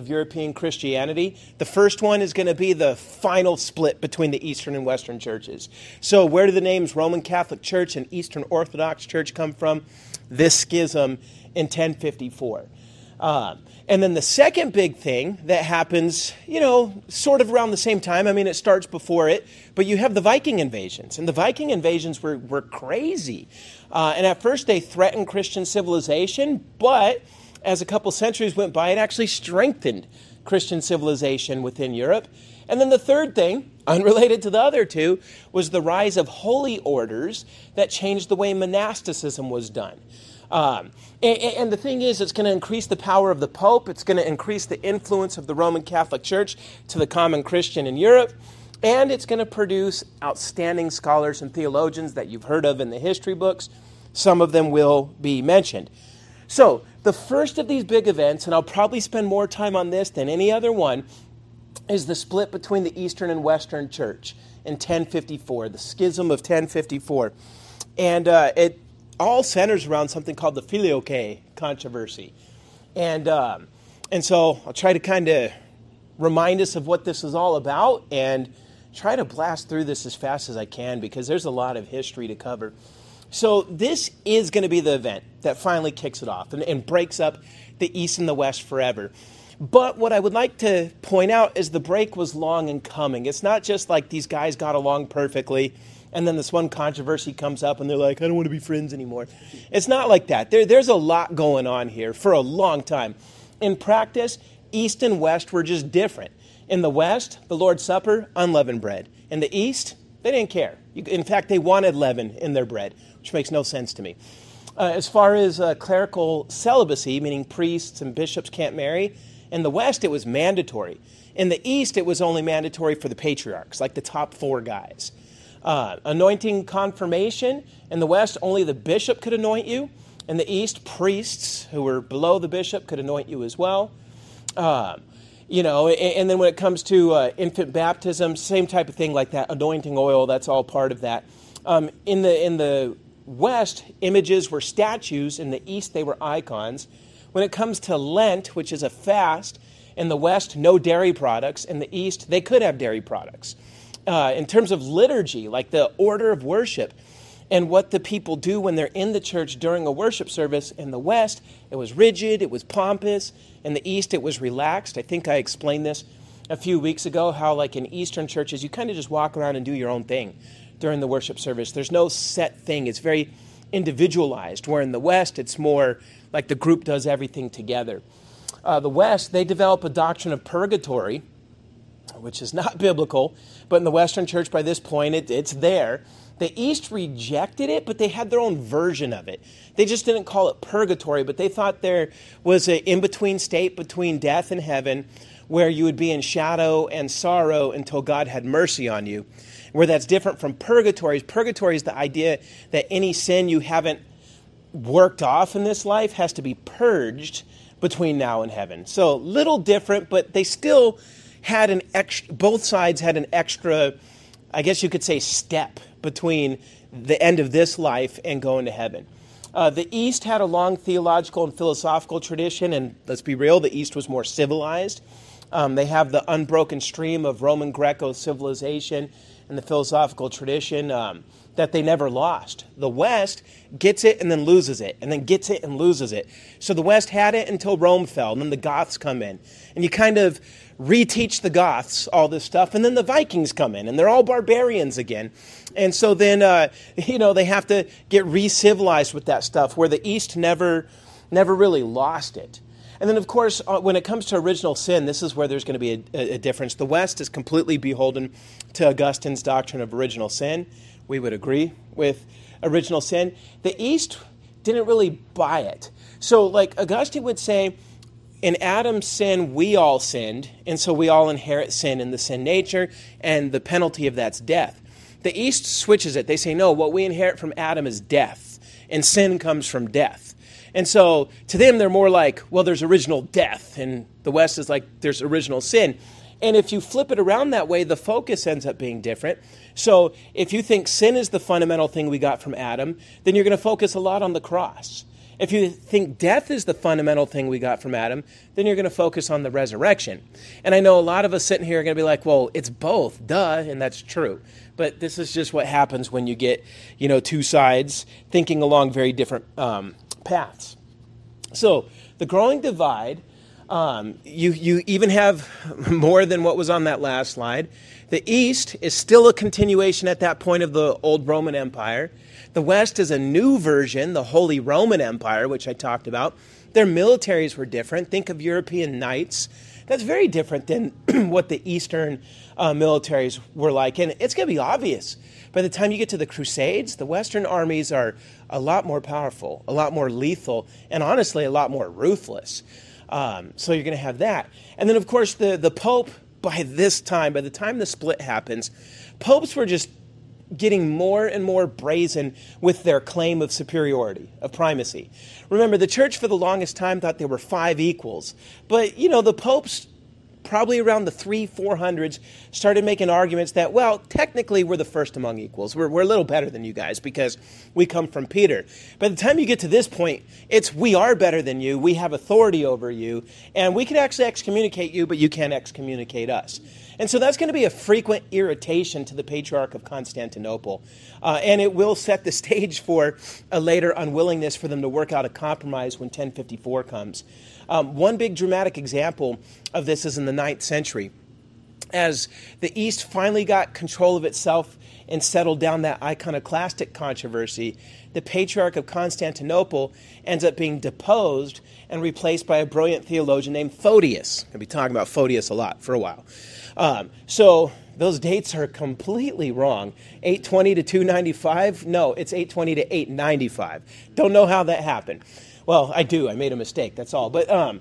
of European Christianity. The first one is going to be the final split between the Eastern and Western churches. So, where do the names Roman Catholic Church and Eastern Orthodox Church come from? This schism in 1054. Um, and then the second big thing that happens, you know, sort of around the same time, I mean, it starts before it, but you have the Viking invasions. And the Viking invasions were, were crazy. Uh, and at first they threatened Christian civilization, but as a couple centuries went by, it actually strengthened Christian civilization within Europe. And then the third thing, unrelated to the other two, was the rise of holy orders that changed the way monasticism was done. Um, and, and, the thing is, it's going to increase the power of the Pope. It's going to increase the influence of the Roman Catholic Church to the common Christian in Europe. And it's going to produce outstanding scholars and theologians that you've heard of in the history books. Some of them will be mentioned. So, the first of these big events, and I'll probably spend more time on this than any other one, is the split between the Eastern and Western Church in 1054, the schism of 1054. And uh, it all centers around something called the Filioque controversy. And, um, and so I'll try to kind of remind us of what this is all about and try to blast through this as fast as I can because there's a lot of history to cover. So, this is going to be the event that finally kicks it off and, and breaks up the East and the West forever. But what I would like to point out is the break was long in coming. It's not just like these guys got along perfectly and then this one controversy comes up and they're like, I don't want to be friends anymore. It's not like that. There, there's a lot going on here for a long time. In practice, East and West were just different. In the West, the Lord's Supper, unleavened bread. In the East, they didn't care. In fact, they wanted leaven in their bread, which makes no sense to me. Uh, as far as uh, clerical celibacy, meaning priests and bishops can't marry, in the West, it was mandatory. In the East, it was only mandatory for the patriarchs, like the top four guys. Uh, anointing confirmation in the West, only the bishop could anoint you. In the East, priests who were below the bishop could anoint you as well. Uh, you know, and, and, then when it comes to uh, infant baptism, same type of thing like that. Anointing oil, that's all part of that. Um, in the in the West, images were statues. In the East, they were icons. When it comes to Lent, which is a fast, in the West, no dairy products. In the East, they could have dairy products uh, in terms of liturgy, like the order of worship and what the people do when they're in the church during a worship service. In the West, it was rigid, it was pompous. In the East, it was relaxed. I think I explained this a few weeks ago how, like in Eastern churches, you kind of just walk around and do your own thing during the worship service. There's no set thing, it's very individualized, where in the West, it's more like the group does everything together. Uh, the West, they develop a doctrine of purgatory which is not biblical, but in the Western church by this point it, it's there. The East rejected it, but they had their own version of it. They just didn't call it purgatory, but they thought there was an in between state between death and heaven where you would be in shadow and sorrow until God had mercy on you. Where that's different from purgatory. is Purgatory is the idea that any sin you haven't worked off in this life has to be purged between now and heaven. So, little different, but they still had an extra, both sides had an extra, I guess you could say, step between the end of this life and going to heaven. Uh, the East had a long theological and philosophical tradition, and let's be real, the East was more civilized. Um, they have the unbroken stream of Roman Greco civilization and the philosophical tradition um, that they never lost. The West gets it and then loses it, and then gets it and loses it. So the West had it until Rome fell, and then the Goths come in. And you kind of reteach the Goths all this stuff, and then the Vikings come in, and they're all barbarians again. And so then, uh, you know, they have to get re-civilized with that stuff, where the East never, never really lost it. And then, of course, uh, when it comes to original sin, this is where there's going to be a, a, difference. The West is completely beholden to Augustine's doctrine of original sin. We would agree with original sin. The East didn't really buy it. So, like Augustine would say, in Adam's sin, we all sinned, and so we all inherit sin in the sin nature, and the penalty of that's death. The East switches it. They say, no, what we inherit from Adam is death, and sin comes from death. And so to them, they're more like, well, there's original death, and the West is like, there's original sin. And if you flip it around that way, the focus ends up being different. So if you think sin is the fundamental thing we got from Adam, then you're going to focus a lot on the cross. If you think death is the fundamental thing we got from Adam, then you're going to focus on the resurrection. And I know a lot of us sitting here are going to be like, well, it's both, duh, and that's true. But this is just what happens when you get, you know, two sides thinking along very different um, paths. So the growing divide, um, you, you even have more than what was on that last slide. The East is still a continuation at that point of the old Roman Empire. The West is a new version, the Holy Roman Empire, which I talked about. Their militaries were different. Think of European knights. That's very different than what the Eastern uh, militaries were like. And it's going to be obvious. By the time you get to the Crusades, the Western armies are a lot more powerful, a lot more lethal, and honestly, a lot more ruthless. Um, so you're going to have that. And then, of course, the, the Pope, by this time, by the time the split happens, popes were just getting more and more brazen with their claim of superiority, of primacy. Remember, the church for the longest time thought there were five equals, but you know, the popes probably around the three, four hundreds, started making arguments that, well, technically we're the first among equals. We're, we're a little better than you guys because we come from Peter. By the time you get to this point, it's we are better than you, we have authority over you, and we can actually excommunicate you, but you can't excommunicate us. And so that's going to be a frequent irritation to the Patriarch of Constantinople. Uh, and it will set the stage for a later unwillingness for them to work out a compromise when 1054 comes. Um, one big dramatic example of this is in the ninth century. As the East finally got control of itself and settled down that iconoclastic controversy, the Patriarch of Constantinople ends up being deposed and replaced by a brilliant theologian named Photius. I'll be talking about Photius a lot for a while. Um, so those dates are completely wrong. 820 to 295? No, it's 820 to 895. Don't know how that happened. Well, I do. I made a mistake. That's all. But um,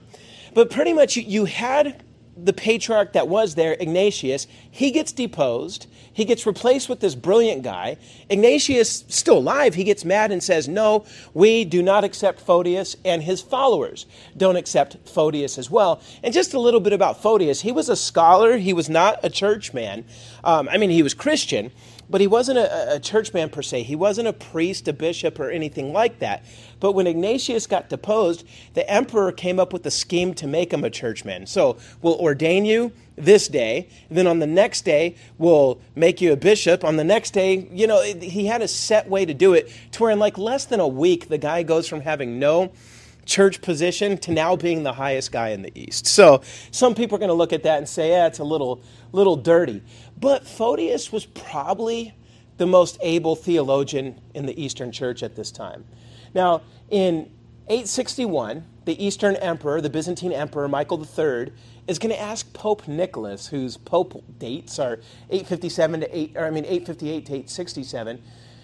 but pretty much you, you had the patriarch that was there, Ignatius, he gets deposed. He gets replaced with this brilliant guy. Ignatius, still alive, he gets mad and says, No, we do not accept Photius, and his followers don't accept Photius as well. And just a little bit about Photius. He was a scholar, he was not a churchman. Um, I mean, he was Christian, but he wasn't a, a churchman per se. He wasn't a priest, a bishop, or anything like that. But when Ignatius got deposed, the emperor came up with a scheme to make him a churchman. So we'll ordain you this day, then on the next day, we'll make you a bishop. On the next day, you know, he had a set way to do it to where in like less than a week, the guy goes from having no church position to now being the highest guy in the East. So some people are going to look at that and say, yeah, it's a little, little dirty. But Photius was probably the most able theologian in the Eastern Church at this time. Now, in 861, the Eastern Emperor, the Byzantine Emperor Michael III, is going to ask Pope Nicholas, whose pope dates are 857 to 8, or I mean 858 to 867.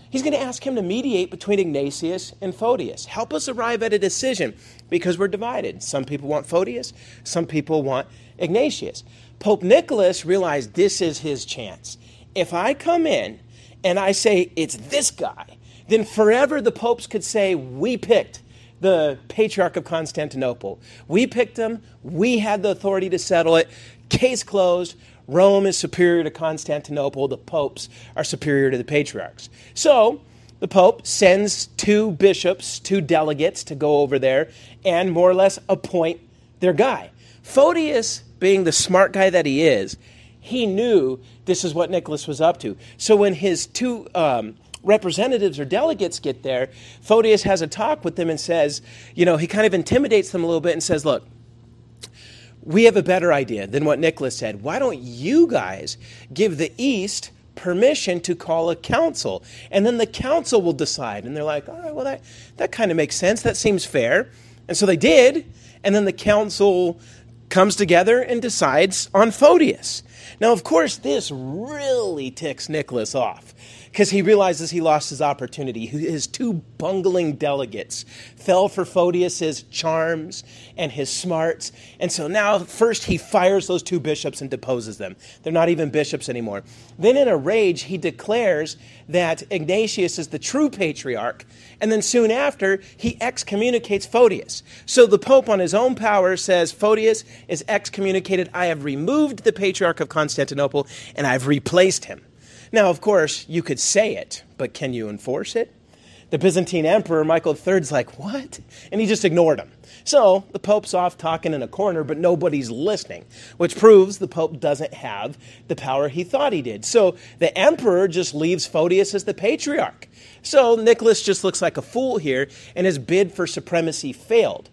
He's going to ask him to mediate between Ignatius and Photius. Help us arrive at a decision because we're divided. Some people want Photius, some people want Ignatius. Pope Nicholas realized this is his chance. If I come in and I say it's this guy, then forever the popes could say, We picked the Patriarch of Constantinople. We picked him, we had the authority to settle it. Case closed. Rome is superior to Constantinople. The popes are superior to the patriarchs. So, the Pope sends two bishops, two delegates to go over there and more or less appoint their guy. Photius being the smart guy that he is, he knew this is what Nicholas was up to. So when his two um, representatives or delegates get there, Photius has a talk with them and says, you know, he kind of intimidates them a little bit and says, look, we have a better idea than what Nicholas said. Why don't you guys give the East permission to call a council? And then the council will decide. And they're like, all right, well, that, that kind of makes sense. That seems fair. And so they did. And then the council comes together and decides on Photius. Now, of course, this really ticks Nicholas off because he realizes he lost his opportunity. His two bungling delegates fell for Photius's charms and his smarts. And so now, first, he fires those two bishops and deposes them. They're not even bishops anymore. Then, in a rage, he declares that Ignatius is the true patriarch. And then, soon after, he excommunicates Photius. So the Pope, on his own power, says Photius is excommunicated. I have removed the patriarch of Constantinople and I've replaced him. Now, of course, you could say it, but can you enforce it? the Byzantine emperor, Michael III's like, What? And he just ignored him. So the Pope's off talking in a corner, but nobody's listening, which proves the Pope doesn't have the power he thought he did. So the emperor just leaves Photius as the patriarch. So Nicholas just looks like a fool here, and his bid for supremacy failed.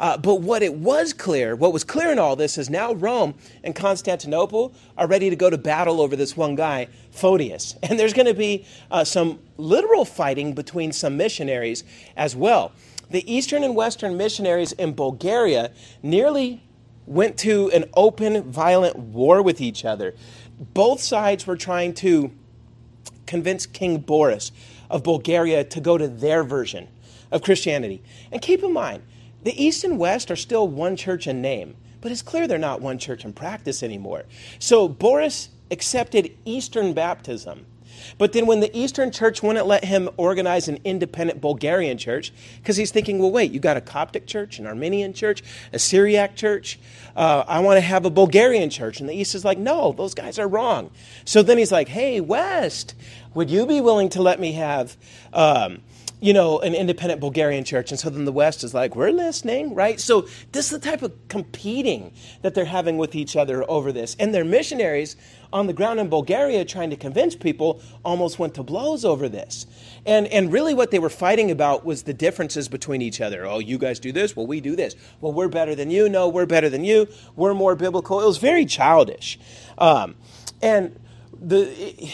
Uh, but what it was clear, what was clear in all this, is now Rome and Constantinople are ready to go to battle over this one guy, Photius. And there's going to be uh, some literal fighting between some missionaries as well. The Eastern and Western missionaries in Bulgaria nearly went to an open, violent war with each other. Both sides were trying to convince King Boris of Bulgaria to go to their version of Christianity. And keep in mind, the East and West are still one church in name, but it's clear they're not one church in practice anymore. So Boris accepted Eastern baptism. But then, when the Eastern Church wouldn't let him organize an independent Bulgarian church, because he's thinking, well, wait, you got a Coptic church, an Armenian church, a Syriac church. Uh, I want to have a Bulgarian church. And the East is like, no, those guys are wrong. So then he's like, hey, West, would you be willing to let me have. Um, you know, an independent Bulgarian church. And so then the West is like, we're listening, right? So this is the type of competing that they're having with each other over this. And their missionaries on the ground in Bulgaria trying to convince people almost went to blows over this. And, and really what they were fighting about was the differences between each other. Oh, you guys do this? Well, we do this. Well, we're better than you. No, we're better than you. We're more biblical. It was very childish. Um, and the,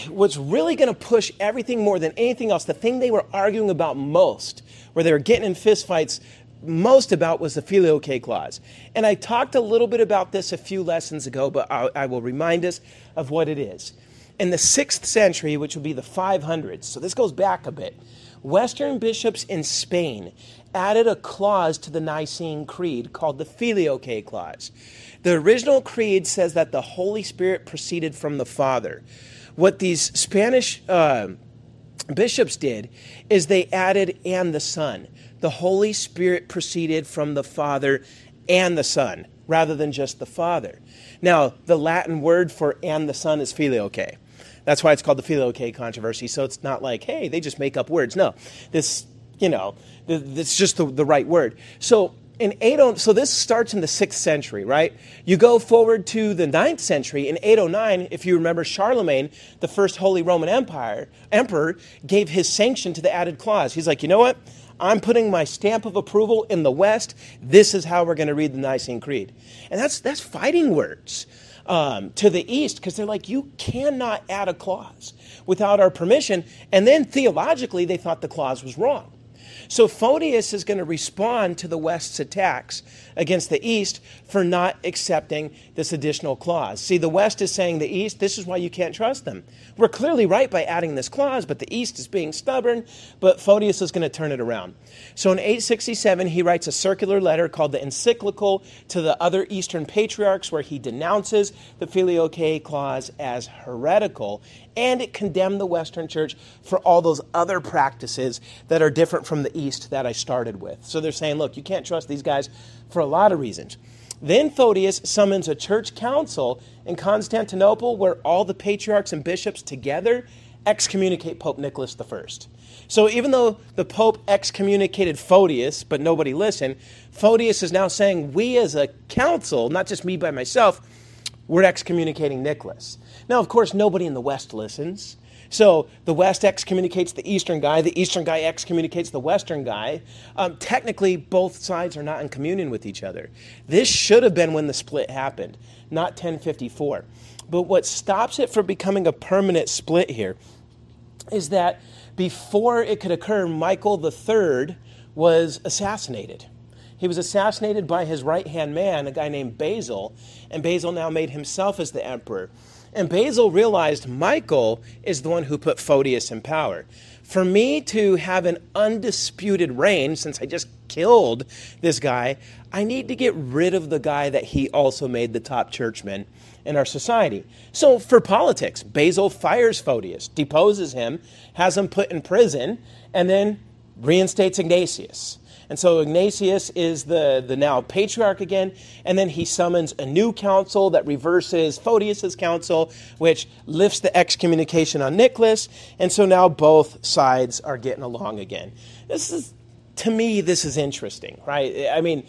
what's really going to push everything more than anything else, the thing they were arguing about most, where they were getting in fistfights most about was the filioque clause. And I talked a little bit about this a few lessons ago, but I, I will remind us of what it is. In the sixth century, which would be the 500s, so this goes back a bit, Western bishops in Spain added a clause to the Nicene Creed called the Filioque Clause. The original creed says that the Holy Spirit proceeded from the Father. What these Spanish uh, bishops did is they added and the Son. The Holy Spirit proceeded from the Father and the Son, rather than just the Father. Now, the Latin word for and the Son is filioque. That's why it's called the filioque controversy. So it's not like, hey, they just make up words. No, this, you know, it's just the, the right word. So in 809, so this starts in the 6th century, right? You go forward to the 9th century. In 809, if you remember, Charlemagne, the first Holy Roman Empire emperor, gave his sanction to the added clause. He's like, you know what? I'm putting my stamp of approval in the West. This is how we're going to read the Nicene Creed. And that's, that's fighting words um, to the East because they're like, you cannot add a clause without our permission. And then theologically, they thought the clause was wrong. So Photius is going to respond to the West's attacks against the East for not accepting this additional clause. See, the West is saying the East, this is why you can't trust them. We're clearly right by adding this clause, but the East is being stubborn, but Photius is going to turn it around. So in 867, he writes a circular letter called the Encyclical to the other Eastern patriarchs where he denounces the Filioque clause as heretical and it condemned the Western church for all those other practices that are different from the East that I started with. So they're saying, look, you can't trust these guys for a lot of reasons. Then Photius summons a church council in Constantinople where all the patriarchs and bishops together excommunicate Pope Nicholas I. So even though the Pope excommunicated Photius, but nobody listened, Photius is now saying, we as a council, not just me by myself, we're excommunicating Nicholas. Now, of course, nobody in the West listens. So the West excommunicates the Eastern guy, the Eastern guy excommunicates the Western guy. Um, technically, both sides are not in communion with each other. This should have been when the split happened, not 1054. But what stops it from becoming a permanent split here is that before it could occur, Michael III was assassinated. He was assassinated by his right hand man, a guy named Basil, and Basil now made himself as the emperor. And Basil realized Michael is the one who put Photius in power. For me to have an undisputed reign, since I just killed this guy, I need to get rid of the guy that he also made the top churchman in our society. So, for politics, Basil fires Photius, deposes him, has him put in prison, and then reinstates Ignatius. And so Ignatius is the, the now patriarch again, and then he summons a new council that reverses Photius's council, which lifts the excommunication on Nicholas, and so now both sides are getting along again. This is, to me, this is interesting, right? I mean,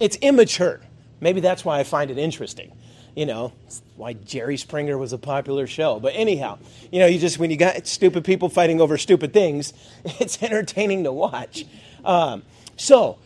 it's immature. Maybe that's why I find it interesting you know, why Jerry Springer was a popular show. But anyhow, you know, you just, when you got stupid people fighting over stupid things, it's entertaining to watch. Um, so,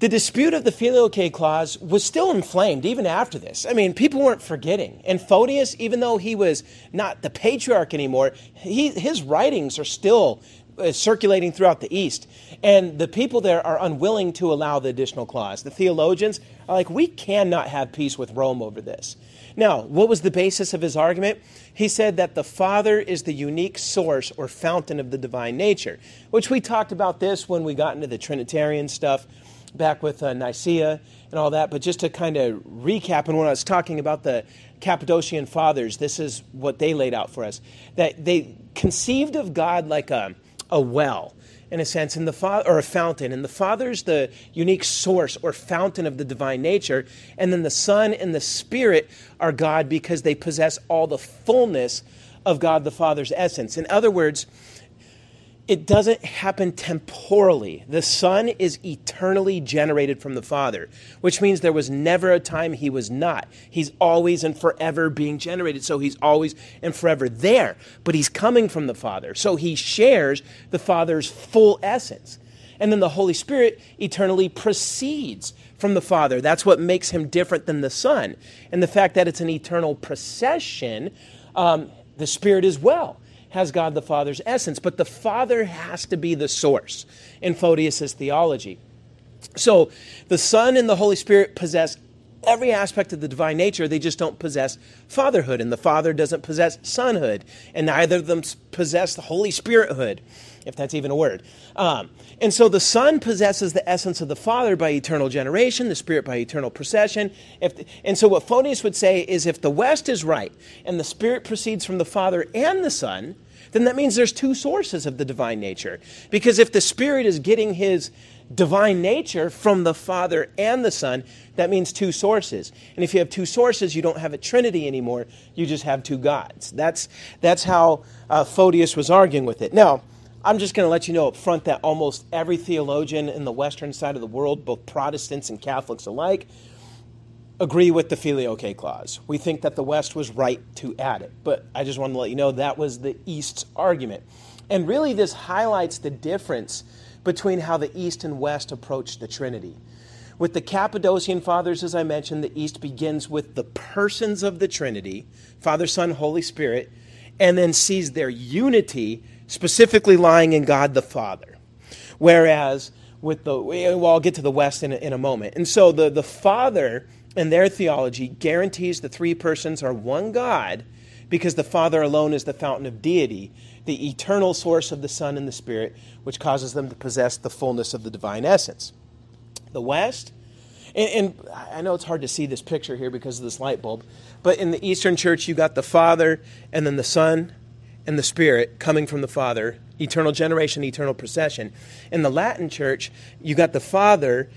the dispute of the filioque clause was still inflamed even after this. I mean, people weren't forgetting. And Photius, even though he was not the patriarch anymore, he, his writings are still uh, circulating throughout the East. And the people there are unwilling to allow the additional clause. The theologians are like, we cannot have peace with Rome over this. Now, what was the basis of his argument? He said that the Father is the unique source or fountain of the divine nature, which we talked about this when we got into the Trinitarian stuff back with uh, Nicaea and all that. But just to kind of recap, and when I was talking about the Cappadocian fathers, this is what they laid out for us that they conceived of God like a, a well in a sense, in the father or a fountain. And the Father's the unique source or fountain of the divine nature, and then the Son and the Spirit are God because they possess all the fullness of God the Father's essence. In other words, it doesn't happen temporally. The Son is eternally generated from the Father, which means there was never a time he was not. He's always and forever being generated, so he's always and forever there. But he's coming from the Father, so he shares the Father's full essence. And then the Holy Spirit eternally proceeds from the Father. That's what makes him different than the Son. And the fact that it's an eternal procession, um, the Spirit as well has God the Father's essence, but the Father has to be the source in Photius' theology. So the Son and the Holy Spirit possess every aspect of the divine nature, they just don't possess fatherhood, and the Father doesn't possess sonhood, and neither of them possess the Holy Spirithood, if that's even a word. Um, and so the Son possesses the essence of the Father by eternal generation, the Spirit by eternal procession. If and so what Photius would say is if the West is right, and the Spirit proceeds from the Father and the Son, then that means there's two sources of the divine nature. Because if the Spirit is getting his divine nature from the Father and the Son, that means two sources. And if you have two sources, you don't have a Trinity anymore. You just have two gods. That's, that's how uh, Photius was arguing with it. Now, I'm just going to let you know up front that almost every theologian in the western side of the world, both Protestants and Catholics alike, agree with the filioque clause. We think that the West was right to add it. But I just wanted to let you know that was the East's argument. And really, this highlights the difference between how the East and West approached the Trinity. With the Cappadocian Fathers, as I mentioned, the East begins with the persons of the Trinity Father, Son, Holy Spirit, and then sees their unity specifically lying in God the Father. Whereas with the, well, I'll get to the West in a, in a moment. And so the, the Father and their theology guarantees the three persons are one God because the Father alone is the fountain of deity, the eternal source of the Son and the Spirit, which causes them to possess the fullness of the divine essence. The West, and, and, I know it's hard to see this picture here because of this light bulb, but in the Eastern Church, you got the Father and then the Son and the Spirit coming from the Father, eternal generation, eternal procession. In the Latin Church, you got the Father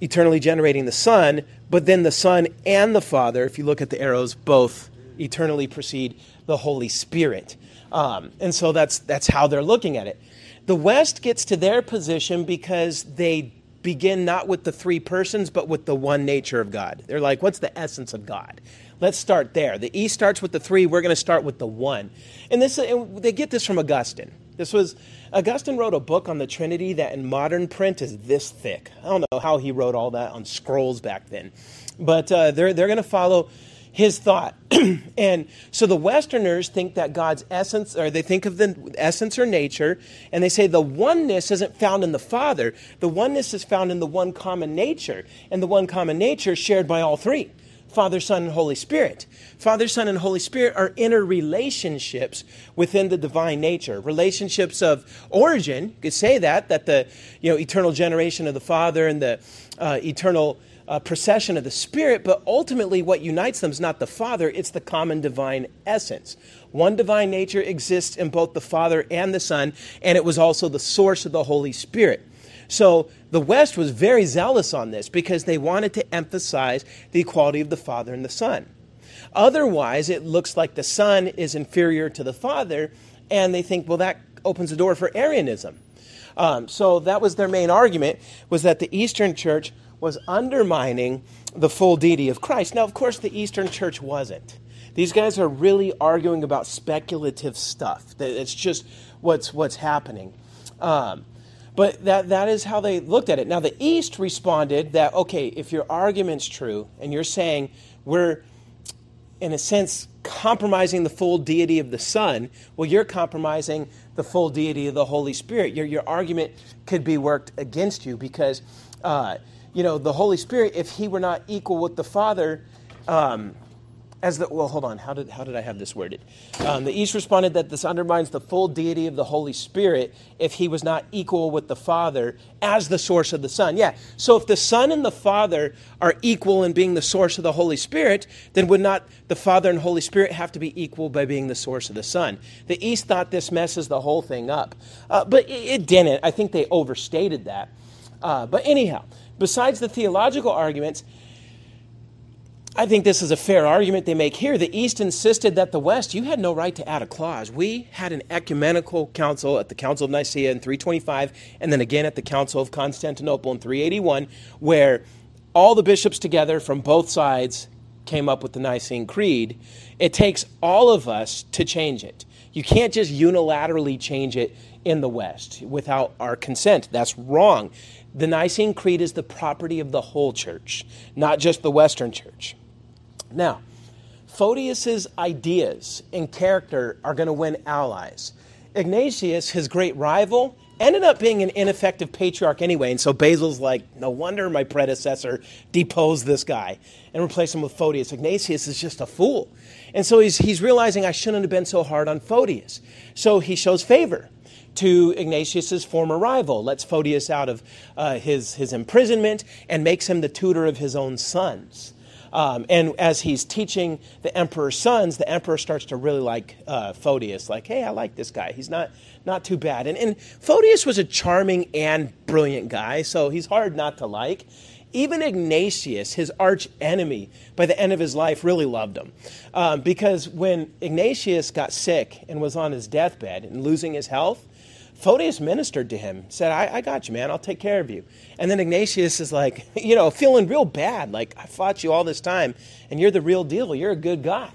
eternally generating the Son, but then the Son and the Father, if you look at the arrows, both eternally precede the Holy Spirit. Um, and so that's, that's how they're looking at it. The West gets to their position because they begin not with the three persons, but with the one nature of God. They're like, what's the essence of God? Let's start there. The East starts with the three. We're going to start with the one. And this, and they get this from Augustine. This was Augustine wrote a book on the Trinity that in modern print is this thick. I don't know how he wrote all that on scrolls back then, but uh, they're they're going to follow his thought. and so the Westerners think that God's essence, or they think of the essence or nature, and they say the oneness isn't found in the Father. The oneness is found in the one common nature, and the one common nature shared by all three. Father, Son, and Holy Spirit. Father, Son, and Holy Spirit are interrelationships within the divine nature. Relationships of origin, you could say that, that the you know, eternal generation of the Father and the uh, eternal uh, procession of the Spirit, but ultimately what unites them is not the Father, it's the common divine essence. One divine nature exists in both the Father and the Son, and it was also the source of the Holy Spirit. So the West was very zealous on this because they wanted to emphasize the equality of the Father and the Son. Otherwise, it looks like the Son is inferior to the Father, and they think, well, that opens the door for Arianism. Um, so that was their main argument, was that the Eastern Church was undermining the full deity of Christ. Now, of course, the Eastern Church wasn't. These guys are really arguing about speculative stuff. It's just what's what's happening. Um, but that, that is how they looked at it. Now, the East responded that, okay, if your argument's true and you're saying we're, in a sense, compromising the full deity of the Son, well, you're compromising the full deity of the Holy Spirit. Your, your argument could be worked against you because, uh, you know, the Holy Spirit, if he were not equal with the Father, um, as the well hold on. How did how did i have this worded? Um, the east responded that this undermines the full deity of the holy spirit if he was not equal with the father as the source of the son. Yeah. So if the son and the father are equal in being the source of the holy spirit then would not the father and holy spirit have to be equal by being the source of the son? The east thought this messes the whole thing up. Uh, but it, it, didn't. I think they overstated that. Uh, but anyhow besides the theological arguments I think this is a fair argument they make here. The East insisted that the West, you had no right to add a clause. We had an ecumenical council at the Council of Nicaea in 325, and then again at the Council of Constantinople in 381, where all the bishops together from both sides came up with the Nicene Creed. It takes all of us to change it. You can't just unilaterally change it in the West without our consent. That's wrong. The Nicene Creed is the property of the whole church, not just the Western church. Now, Photius's ideas and character are going to win allies. Ignatius, his great rival, ended up being an ineffective patriarch anyway, and so Basil's like, no wonder my predecessor deposed this guy and replaced him with Photius. Ignatius is just a fool. And so he's, he's realizing I shouldn't have been so hard on Photius. So he shows favor to Ignatius's former rival, lets Photius out of uh, his, his imprisonment, and makes him the tutor of his own sons. Um, and as he's teaching the emperor's sons, the emperor starts to really like uh, Photius. Like, hey, I like this guy. He's not not too bad. And, and Photius was a charming and brilliant guy, so he's hard not to like. Even Ignatius, his arch enemy, by the end of his life, really loved him. Um, because when Ignatius got sick and was on his deathbed and losing his health, Photius ministered to him, said, I, I got you, man. I'll take care of you. And then Ignatius is like, you know, feeling real bad. Like, I fought you all this time, and you're the real deal. You're a good guy.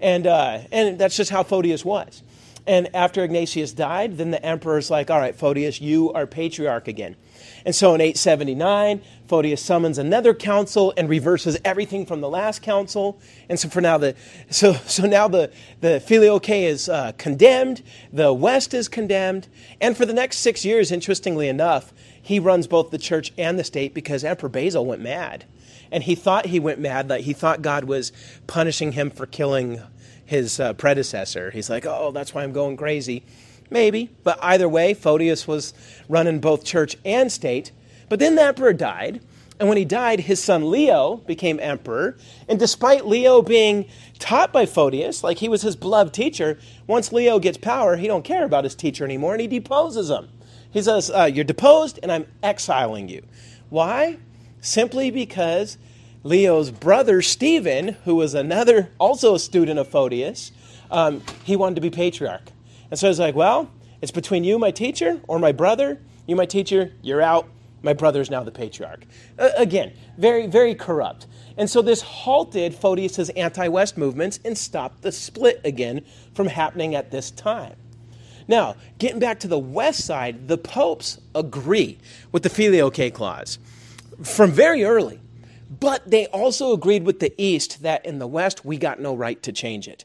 And, uh, and that's just how Photius was. And after Ignatius died, then the emperor's like, all right, Photius, you are patriarch again. And so in 879, Photius summons another council and reverses everything from the last council. And so for now, the so so now the the filioque is uh, condemned. The West is condemned, and for the next six years, interestingly enough, he runs both the church and the state because Emperor Basil went mad, and he thought he went mad that he thought God was punishing him for killing his uh, predecessor. He's like, oh, that's why I'm going crazy. Maybe. But either way, Photius was running both church and state. But then the emperor died. And when he died, his son Leo became emperor. And despite Leo being taught by Photius, like he was his beloved teacher, once Leo gets power, he don't care about his teacher anymore and he deposes him. He says, uh, You're deposed and I'm exiling you. Why? Simply because Leo's brother Stephen, who was another, also a student of Photius, um, he wanted to be patriarch. And so I was like, well, it's between you, my teacher, or my brother. You, my teacher, you're out. My brother's now the patriarch. Uh, again, very, very corrupt. And so this halted Photius's anti-West movements and stopped the split again from happening at this time. Now, getting back to the west side, the popes agree with the filioque clause from very early. But they also agreed with the east that in the west we got no right to change it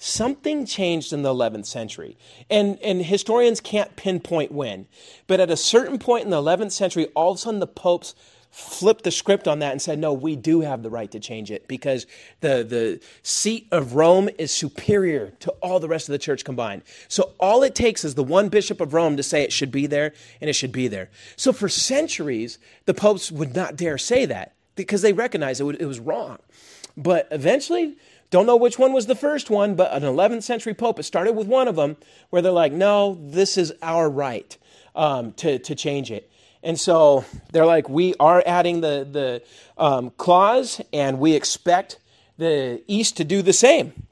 something changed in the 11th century. And, and historians can't pinpoint when. But at a certain point in the 11th century, all of a sudden the popes flipped the script on that and said, no, we do have the right to change it because the, the seat of Rome is superior to all the rest of the church combined. So all it takes is the one bishop of Rome to say it should be there and it should be there. So for centuries, the popes would not dare say that because they recognized it, was wrong. But eventually, don't know which one was the first one, but an 11th century pope, it started with one of them, where they're like, no, this is our right um, to, to change it. And so they're like, we are adding the, the um, clause, and we expect the East to do the same.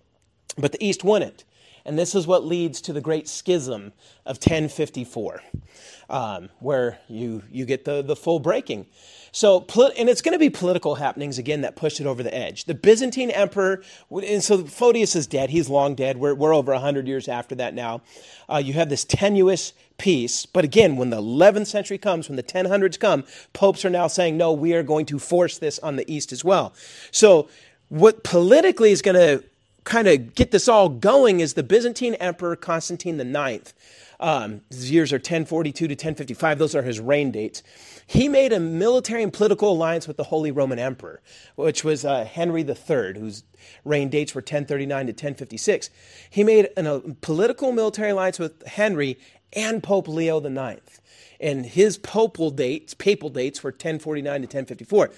But the East wouldn't. And this is what leads to the great schism of 1054, um, where you, you get the, the full breaking. So, and it's going to be political happenings again that push it over the edge. The Byzantine emperor, and so Photius is dead. He's long dead. We're, we're over 100 years after that now. Uh, you have this tenuous peace. But again, when the 11th century comes, when the 1000s come, popes are now saying, no, we are going to force this on the East as well. So, what politically is going to kind of get this all going is the Byzantine Emperor Constantine IX. Um, his years are 1042 to 1055. Those are his reign dates. He made a military and political alliance with the Holy Roman Emperor, which was uh, Henry III, whose reign dates were 1039 to 1056. He made an, a political military alliance with Henry and Pope Leo IX. And his papal dates, papal dates were 1049 to 1054.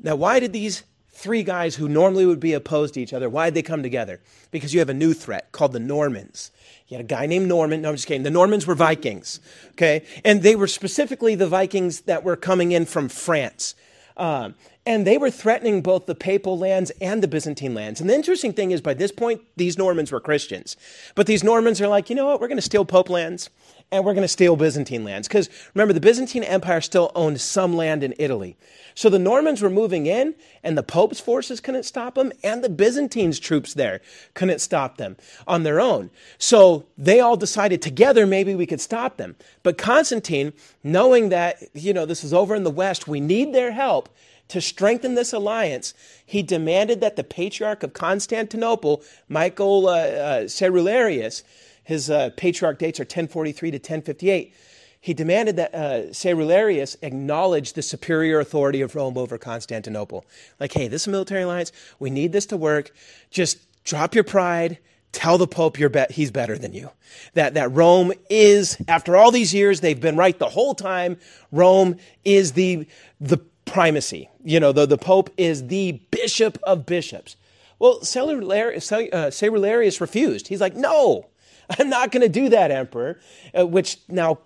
Now, why did these three guys who normally would be opposed to each other, why did they come together? Because you have a new threat called the Normans. You had a guy named Norman. No, I'm just kidding. The Normans were Vikings, okay? And they were specifically the Vikings that were coming in from France. Um, and they were threatening both the papal lands and the Byzantine lands. And the interesting thing is, by this point, these Normans were Christians. But these Normans are like, you know what? We're going to steal Pope lands and we're going to steal Byzantine lands. Because remember, the Byzantine Empire still owned some land in Italy. So the Normans were moving in, and the Pope's forces couldn't stop them, and the Byzantine's troops there couldn't stop them on their own. So they all decided together maybe we could stop them. But Constantine, knowing that, you know, this is over in the West, we need their help to strengthen this alliance, he demanded that the Patriarch of Constantinople, Michael uh, uh, Cerularius, his uh, patriarch dates are 1043 to 1058. He demanded that uh, Cerularius acknowledge the superior authority of Rome over Constantinople. Like, hey, this is a military alliance. We need this to work. Just drop your pride. Tell the Pope you're be- he's better than you. That, that Rome is, after all these years, they've been right the whole time. Rome is the, the primacy. You know, the, the Pope is the bishop of bishops. Well, Cerularius, uh, refused. He's like, no, I'm not going to do that, Emperor, uh, which now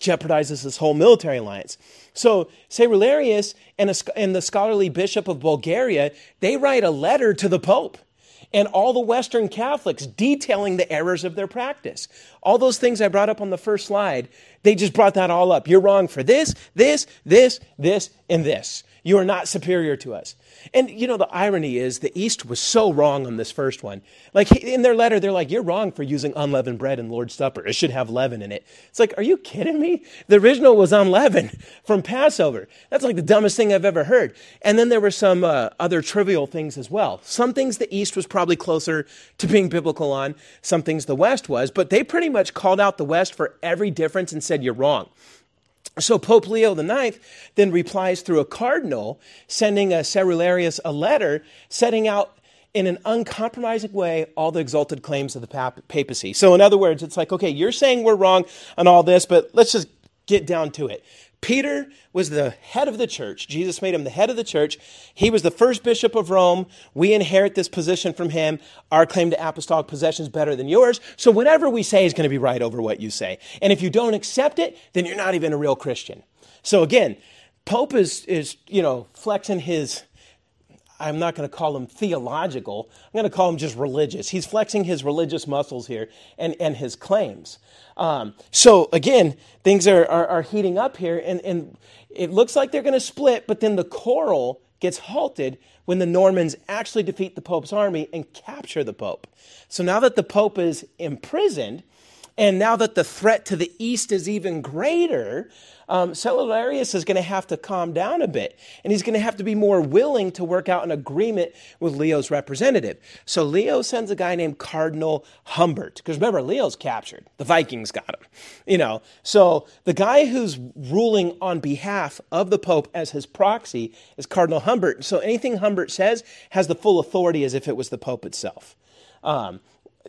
jeopardizes this whole military alliance. So Cerularius and, a, and the scholarly bishop of Bulgaria, they write a letter to the Pope and all the Western Catholics detailing the errors of their practice. All those things I brought up on the first slide, they just brought that all up. You're wrong for this, this, this, this, and this. You are not superior to us. And you know, the irony is the East was so wrong on this first one. Like in their letter, they're like, You're wrong for using unleavened bread in Lord's Supper. It should have leaven in it. It's like, Are you kidding me? The original was unleavened from Passover. That's like the dumbest thing I've ever heard. And then there were some uh, other trivial things as well. Some things the East was probably closer to being biblical on, some things the West was, but they pretty much called out the West for every difference and said, You're wrong. So Pope Leo IX then replies through a cardinal, sending a Cerularius a letter setting out in an uncompromising way all the exalted claims of the pap- papacy. So in other words, it's like, okay, you're saying we're wrong on all this, but let's just get down to it. Peter was the head of the church. Jesus made him the head of the church. He was the first bishop of Rome. We inherit this position from him. Our claim to apostolic possession is better than yours. So whatever we say is going to be right over what you say. And if you don't accept it, then you're not even a real Christian. So again, Pope is, is you know, flexing his I'm not going to call him theological. I'm going to call him just religious. He's flexing his religious muscles here and, and his claims. Um, so again, things are, are, are, heating up here, and, and it looks like they're going to split, but then the quarrel gets halted when the Normans actually defeat the Pope's army and capture the Pope. So now that the Pope is imprisoned, and now that the threat to the east is even greater, um, Cerularius is going to have to calm down a bit. And he's going to have to be more willing to work out an agreement with Leo's representative. So Leo sends a guy named Cardinal Humbert. Because remember, Leo's captured. The Vikings got him. You know, so the guy who's ruling on behalf of the Pope as his proxy is Cardinal Humbert. So anything Humbert says has the full authority as if it was the Pope itself. Um,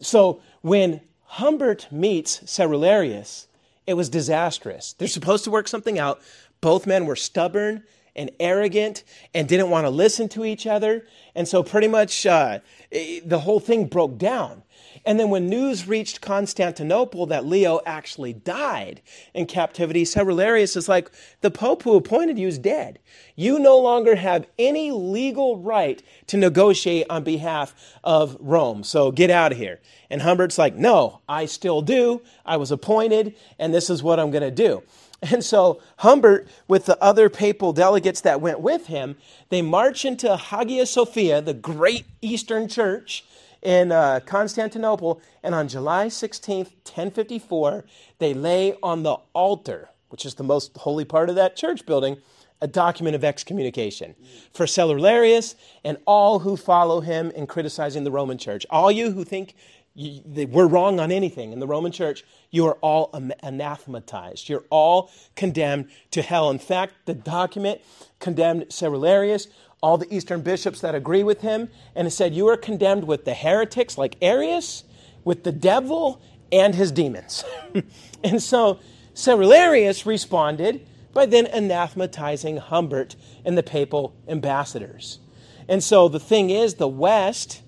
so when Humbert meets Cerularius, it was disastrous. They're supposed to work something out. Both men were stubborn and arrogant and didn't want to listen to each other. And so, pretty much, uh, the whole thing broke down. And then, when news reached Constantinople that Leo actually died in captivity, Cerularius is like, The Pope who appointed you is dead. You no longer have any legal right to negotiate on behalf of Rome. So get out of here. And Humbert's like, No, I still do. I was appointed, and this is what I'm going to do. And so Humbert, with the other papal delegates that went with him, they march into Hagia Sophia, the great Eastern church in uh, Constantinople, and on July 16th, 1054, they lay on the altar, which is the most holy part of that church building, a document of excommunication for Cerularius and all who follow him in criticizing the Roman church. All you who think you, they, we're wrong on anything in the Roman church, you are all anathematized. You're all condemned to hell. In fact, the document condemned Cerularius, all the Eastern bishops that agree with him, and it said, You are condemned with the heretics like Arius, with the devil, and his demons. and so Cerularius responded by then anathematizing Humbert and the papal ambassadors. And so the thing is, the West,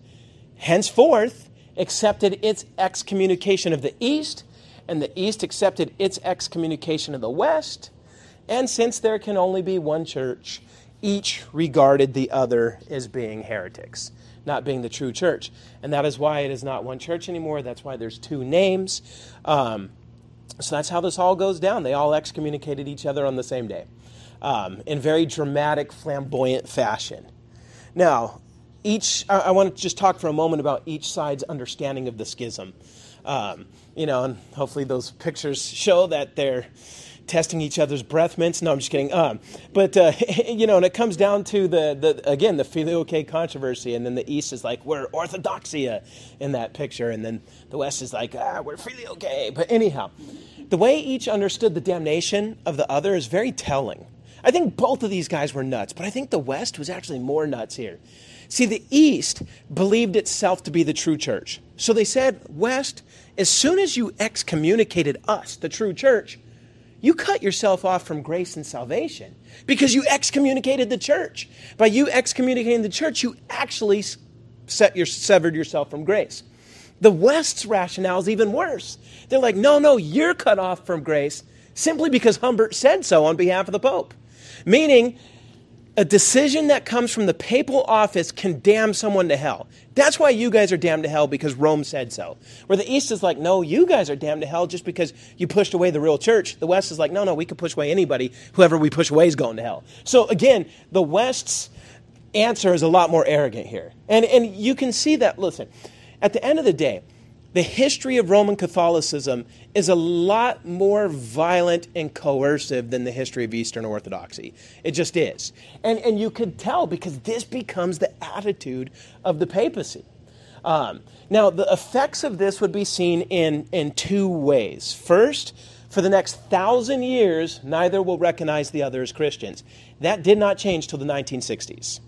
henceforth, accepted its excommunication of the East, and the East accepted its excommunication of the West. And since there can only be one church, each regarded the other as being heretics, not being the true church. And that is why it is not one church anymore. That's why there's two names. Um, so that's how this all goes down. They all excommunicated each other on the same day um, in very dramatic, flamboyant fashion. Now, each, I, I, want to just talk for a moment about each side's understanding of the schism. Um, you know, and hopefully those pictures show that they're testing each other's breath mints. No, I'm just kidding. Um, but uh, you know, and it comes down to the, the again the filioque controversy, and then the East is like we're orthodoxia in that picture, and then the West is like ah we're filioque. But anyhow, the way each understood the damnation of the other is very telling. I think both of these guys were nuts, but I think the West was actually more nuts here. See, the East believed itself to be the true church. So they said, West, as soon as you excommunicated us, the true church, you cut yourself off from grace and salvation because you excommunicated the church. By you excommunicating the church, you actually set your, severed yourself from grace. The West's rationale is even worse. They're like, no, no, you're cut off from grace simply because Humbert said so on behalf of the Pope. Meaning, a decision that comes from the papal office can damn someone to hell. That's why you guys are damned to hell because Rome said so. Where the East is like, no, you guys are damned to hell just because you pushed away the real church. The West is like, no, no, we can push away anybody. Whoever we push away is going to hell. So again, the West's answer is a lot more arrogant here. And, and you can see that, listen, at the end of the day, the history of Roman Catholicism is a lot more violent and coercive than the history of Eastern Orthodoxy. It just is. And, and you could tell because this becomes the attitude of the papacy. Um, now, the effects of this would be seen in, in two ways. First, for the next thousand years, neither will recognize the other as Christians. That did not change till the 1960s.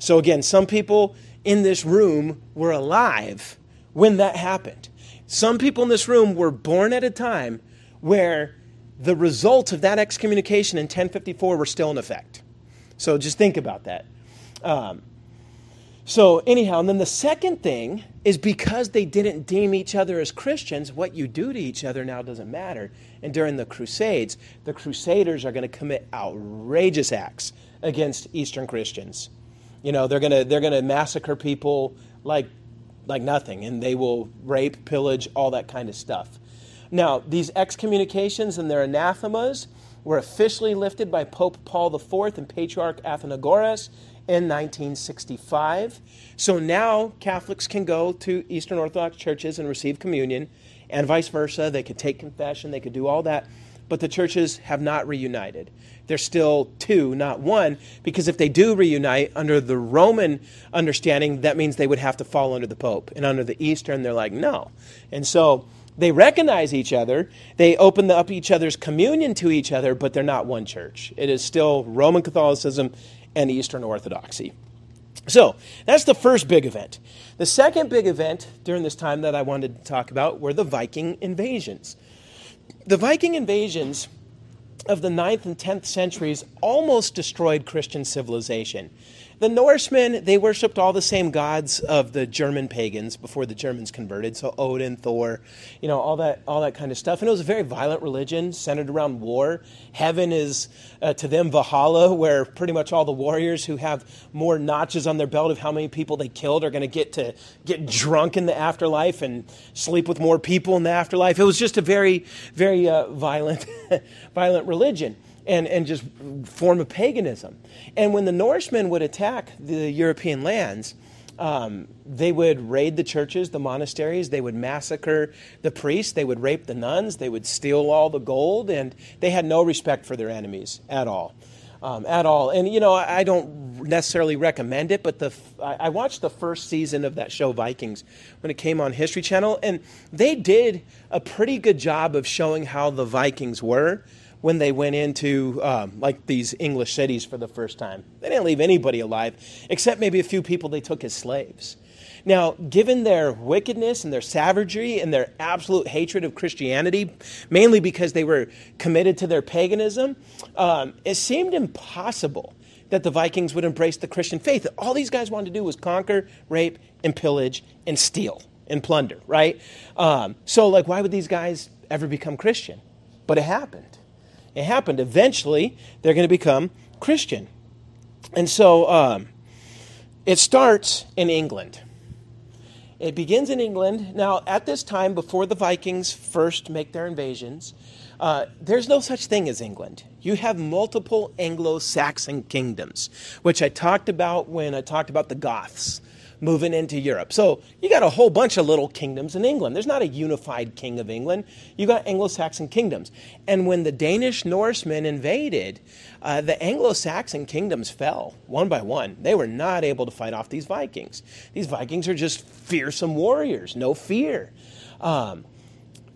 So, again, some people in this room were alive when that happened. Some people in this room were born at a time where the results of that excommunication in 1054 were still in effect. So just think about that. Um, so, anyhow, and then the second thing is because they didn't deem each other as Christians, what you do to each other now doesn't matter. And during the Crusades, the Crusaders are going to commit outrageous acts against Eastern Christians. You know, they're going to they're going to massacre people like like nothing, and they will rape, pillage, all that kind of stuff. Now, these excommunications and their anathemas were officially lifted by Pope Paul IV and Patriarch Athenagoras in 1965. So now Catholics can go to Eastern Orthodox churches and receive communion, and vice versa. They could take confession, they could do all that, but the churches have not reunited they're still two, not one, because if they do reunite under the Roman understanding, that means they would have to fall under the Pope. And under the Eastern, they're like, no. And so they recognize each other, they open up each other's communion to each other, but they're not one church. It is still Roman Catholicism and Eastern Orthodoxy. So that's the first big event. The second big event during this time that I wanted to talk about were the Viking invasions. The Viking invasions of the 9th and 10th centuries almost destroyed Christian civilization. The Norsemen, they worshipped all the same gods of the German pagans before the Germans converted. So Odin, Thor, you know, all that, all that kind of stuff. And it was a very violent religion centered around war. Heaven is uh, to them Valhalla, where pretty much all the warriors who have more notches on their belt of how many people they killed are going to get to get drunk in the afterlife and sleep with more people in the afterlife. It was just a very, very uh, violent, violent religion and, and just form of paganism. And when the Norsemen would attack the European lands, um, they would raid the churches, the monasteries, they would massacre the priests, they would rape the nuns, they would steal all the gold, and they had no respect for their enemies at all. Um, at all. And, you know, I don't necessarily recommend it, but the, I watched the first season of that show, Vikings, when it came on History Channel, and they did a pretty good job of showing how the Vikings were when they went into um, like these English cities for the first time. They didn't leave anybody alive, except maybe a few people they took as slaves. Now, given their wickedness and their savagery and their absolute hatred of Christianity, mainly because they were committed to their paganism, um, it seemed impossible that the Vikings would embrace the Christian faith. All these guys wanted to do was conquer, rape, and pillage, and steal and plunder, right? Um, so, like, why would these guys ever become Christian? But it happened. It happened. Eventually, they're going to become Christian. And so um, it starts in England. It begins in England. Now, at this time, before the Vikings first make their invasions, uh, there's no such thing as England. You have multiple Anglo Saxon kingdoms, which I talked about when I talked about the Goths moving into Europe. So you got a whole bunch of little kingdoms in England. There's not a unified king of England. You got Anglo-Saxon kingdoms. And when the Danish Norsemen invaded, uh, the Anglo-Saxon kingdoms fell one by one. They were not able to fight off these Vikings. These Vikings are just fearsome warriors, no fear. Um,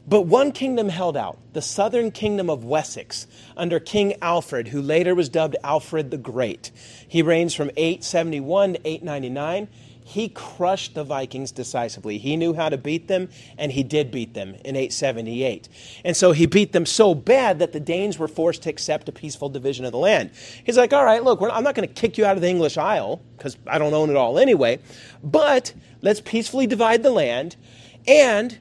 but one kingdom held out, the southern kingdom of Wessex, under King Alfred, who later was dubbed Alfred the Great. He reigns from 871 to 899 he crushed the Vikings decisively. He knew how to beat them, and he did beat them in 878. And so he beat them so bad that the Danes were forced to accept a peaceful division of the land. He's like, all right, look, I'm not going to kick you out of the English Isle, because I don't own it all anyway, but let's peacefully divide the land. And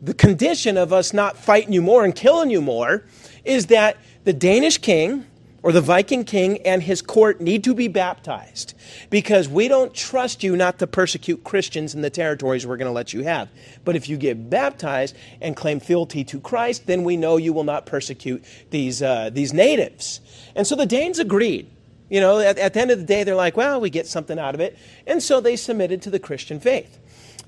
the condition of us not fighting you more and killing you more is that the Danish king, or the Viking king and his court need to be baptized because we don't trust you not to persecute Christians in the territories we're going to let you have. But if you get baptized and claim fealty to Christ, then we know you will not persecute these, uh, these natives. And so the Danes agreed. You know, at, at the end of the day, they're like, well, we get something out of it. And so they submitted to the Christian faith.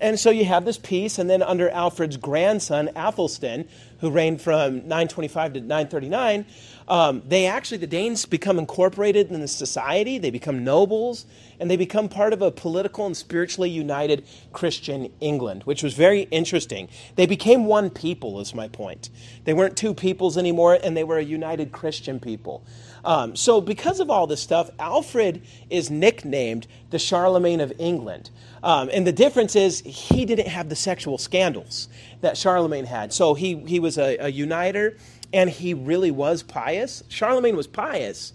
And so you have this peace, and then under Alfred's grandson, Athelstan, who reigned from 925 to 939, um, they actually, the Danes become incorporated in the society, they become nobles, and they become part of a political and spiritually united Christian England, which was very interesting. They became one people, is my point. They weren't two peoples anymore, and they were a united Christian people. Um, so, because of all this stuff, Alfred is nicknamed the Charlemagne of England. Um, and the difference is he didn't have the sexual scandals that Charlemagne had. So, he, he was a, a uniter and he really was pious. Charlemagne was pious,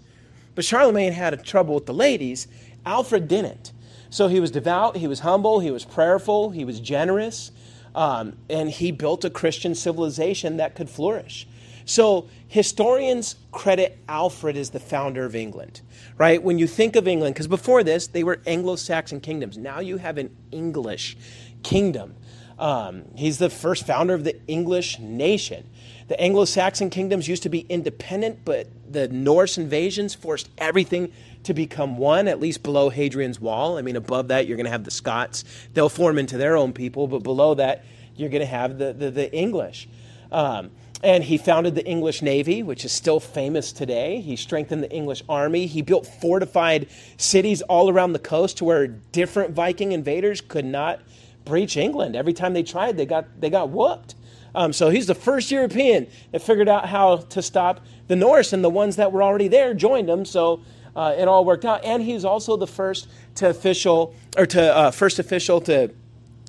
but Charlemagne had trouble with the ladies. Alfred didn't. So he was devout, he was humble, he was prayerful, he was generous, um, and he built a Christian civilization that could flourish. So historians credit Alfred as the founder of England, right? When you think of England, because before this, they were Anglo Saxon kingdoms. Now you have an English kingdom. Um, he's the first founder of the English nation. The Anglo Saxon kingdoms used to be independent, but the Norse invasions forced everything to become one, at least below Hadrian's Wall. I mean, above that, you're going to have the Scots. They'll form into their own people, but below that, you're going to have the, the, the English. Um, and he founded the English Navy, which is still famous today. He strengthened the English army. He built fortified cities all around the coast to where different Viking invaders could not breach England. Every time they tried, they got, they got whooped. Um, so he's the first European that figured out how to stop the Norse, and the ones that were already there joined him. So uh, it all worked out. And he's also the first to official or to uh, first official to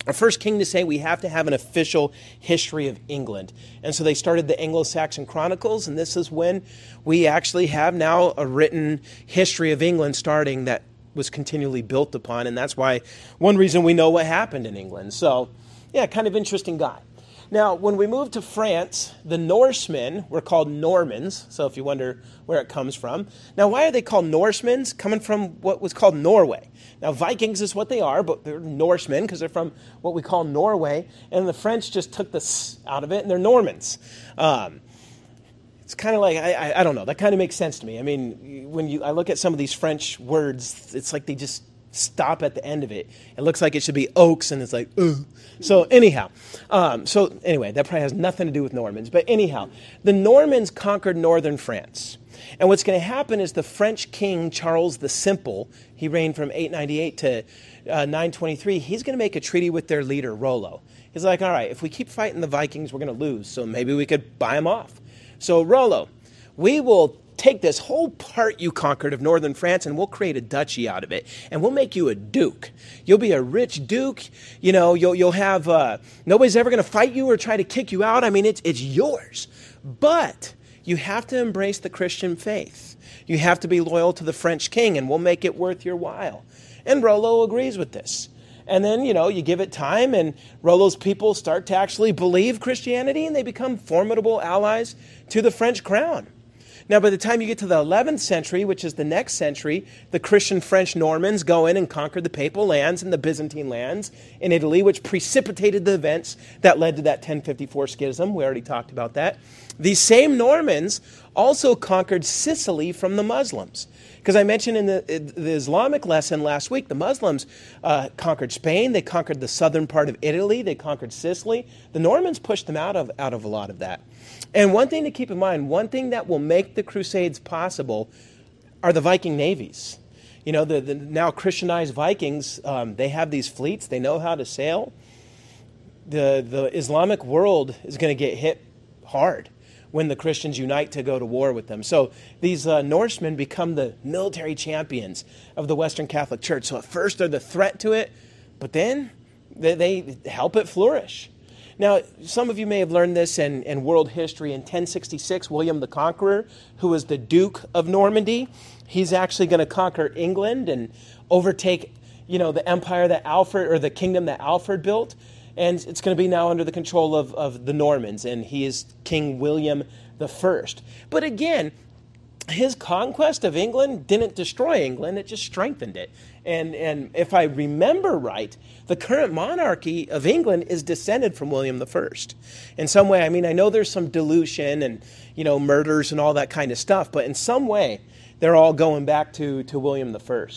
our first king to say we have to have an official history of England. And so they started the Anglo Saxon Chronicles, and this is when we actually have now a written history of England starting that was continually built upon. And that's why one reason we know what happened in England. So, yeah, kind of interesting guy. Now, when we moved to France, the Norsemen were called Normans. So, if you wonder where it comes from. Now, why are they called Norsemen? Coming from what was called Norway. Now, Vikings is what they are, but they're Norsemen because they're from what we call Norway. And the French just took the s out of it and they're Normans. Um, it's kind of like, I, I, I don't know, that kind of makes sense to me. I mean, when you, I look at some of these French words, it's like they just stop at the end of it. It looks like it should be oaks, and it's like, Ugh. So, anyhow, um, so anyway, that probably has nothing to do with Normans. But anyhow, the Normans conquered northern France. And what's going to happen is the French king, Charles the Simple, he reigned from 898 to uh, 923, he's going to make a treaty with their leader, Rollo. He's like, all right, if we keep fighting the Vikings, we're going to lose, so maybe we could buy them off. So, Rollo, we will take this whole part you conquered of northern France and we'll create a duchy out of it. And we'll make you a duke. You'll be a rich duke. You know, you'll, you'll have, uh, nobody's ever going to fight you or try to kick you out. I mean, it's, it's yours. But you have to embrace the Christian faith. You have to be loyal to the French king, and we'll make it worth your while. And Rollo agrees with this. And then, you know, you give it time, and Rollo's people start to actually believe Christianity, and they become formidable allies to the French crown. Now, by the time you get to the 11th century, which is the next century, the Christian French Normans go in and conquer the papal lands and the Byzantine lands in Italy, which precipitated the events that led to that 1054 schism. We already talked about that. These same Normans also conquered Sicily from the Muslims. Because I mentioned in the, the, Islamic lesson last week, the Muslims uh, conquered Spain, they conquered the southern part of Italy, they conquered Sicily. The Normans pushed them out of, out of a lot of that. And one thing to keep in mind, one thing that will make the Crusades possible are the Viking navies. You know, the, the now Christianized Vikings, um, they have these fleets, they know how to sail. The, the Islamic world is going to get hit hard when the Christians unite to go to war with them. So these uh, Norsemen become the military champions of the Western Catholic Church. So at first they're the threat to it, but then they, they help it flourish. Now, some of you may have learned this in, in world history. In 1066, William the Conqueror, who was the Duke of Normandy, he's actually going to conquer England and overtake, you know, the empire that Alfred or the kingdom that Alfred built and it's going to be now under the control of, of the Normans, and he is King William the First. But again, his conquest of England didn't destroy England, it just strengthened it. And, and if I remember right, the current monarchy of England is descended from William I. In some way, I mean, I know there's some dilution and, you know, murders and all that kind of stuff, but in some way, they're all going back to, to William I.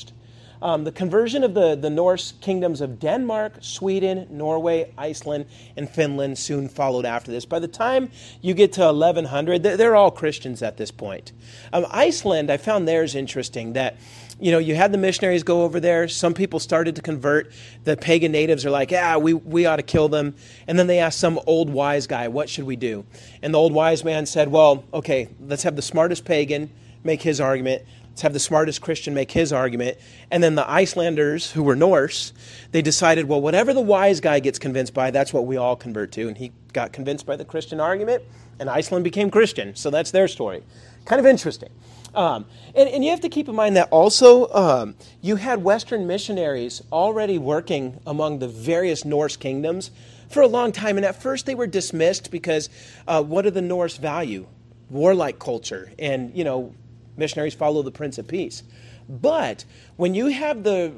Um, the conversion of the, the Norse kingdoms of Denmark, Sweden, Norway, Iceland, and Finland soon followed after this. By the time you get to 1100, they're all Christians at this point. Um, Iceland, I found theirs interesting that you know, you had the missionaries go over there. Some people started to convert. The pagan natives are like, ah, we, we ought to kill them. And then they asked some old wise guy, what should we do? And the old wise man said, well, okay, let's have the smartest pagan make his argument. Have the smartest Christian make his argument. And then the Icelanders, who were Norse, they decided, well, whatever the wise guy gets convinced by, that's what we all convert to. And he got convinced by the Christian argument, and Iceland became Christian. So that's their story. Kind of interesting. Um, and, and, you have to keep in mind that also um, you had Western missionaries already working among the various Norse kingdoms for a long time. And at first they were dismissed because uh, what do the Norse value? Warlike culture and, you know, missionaries follow the Prince of Peace. But when you have the,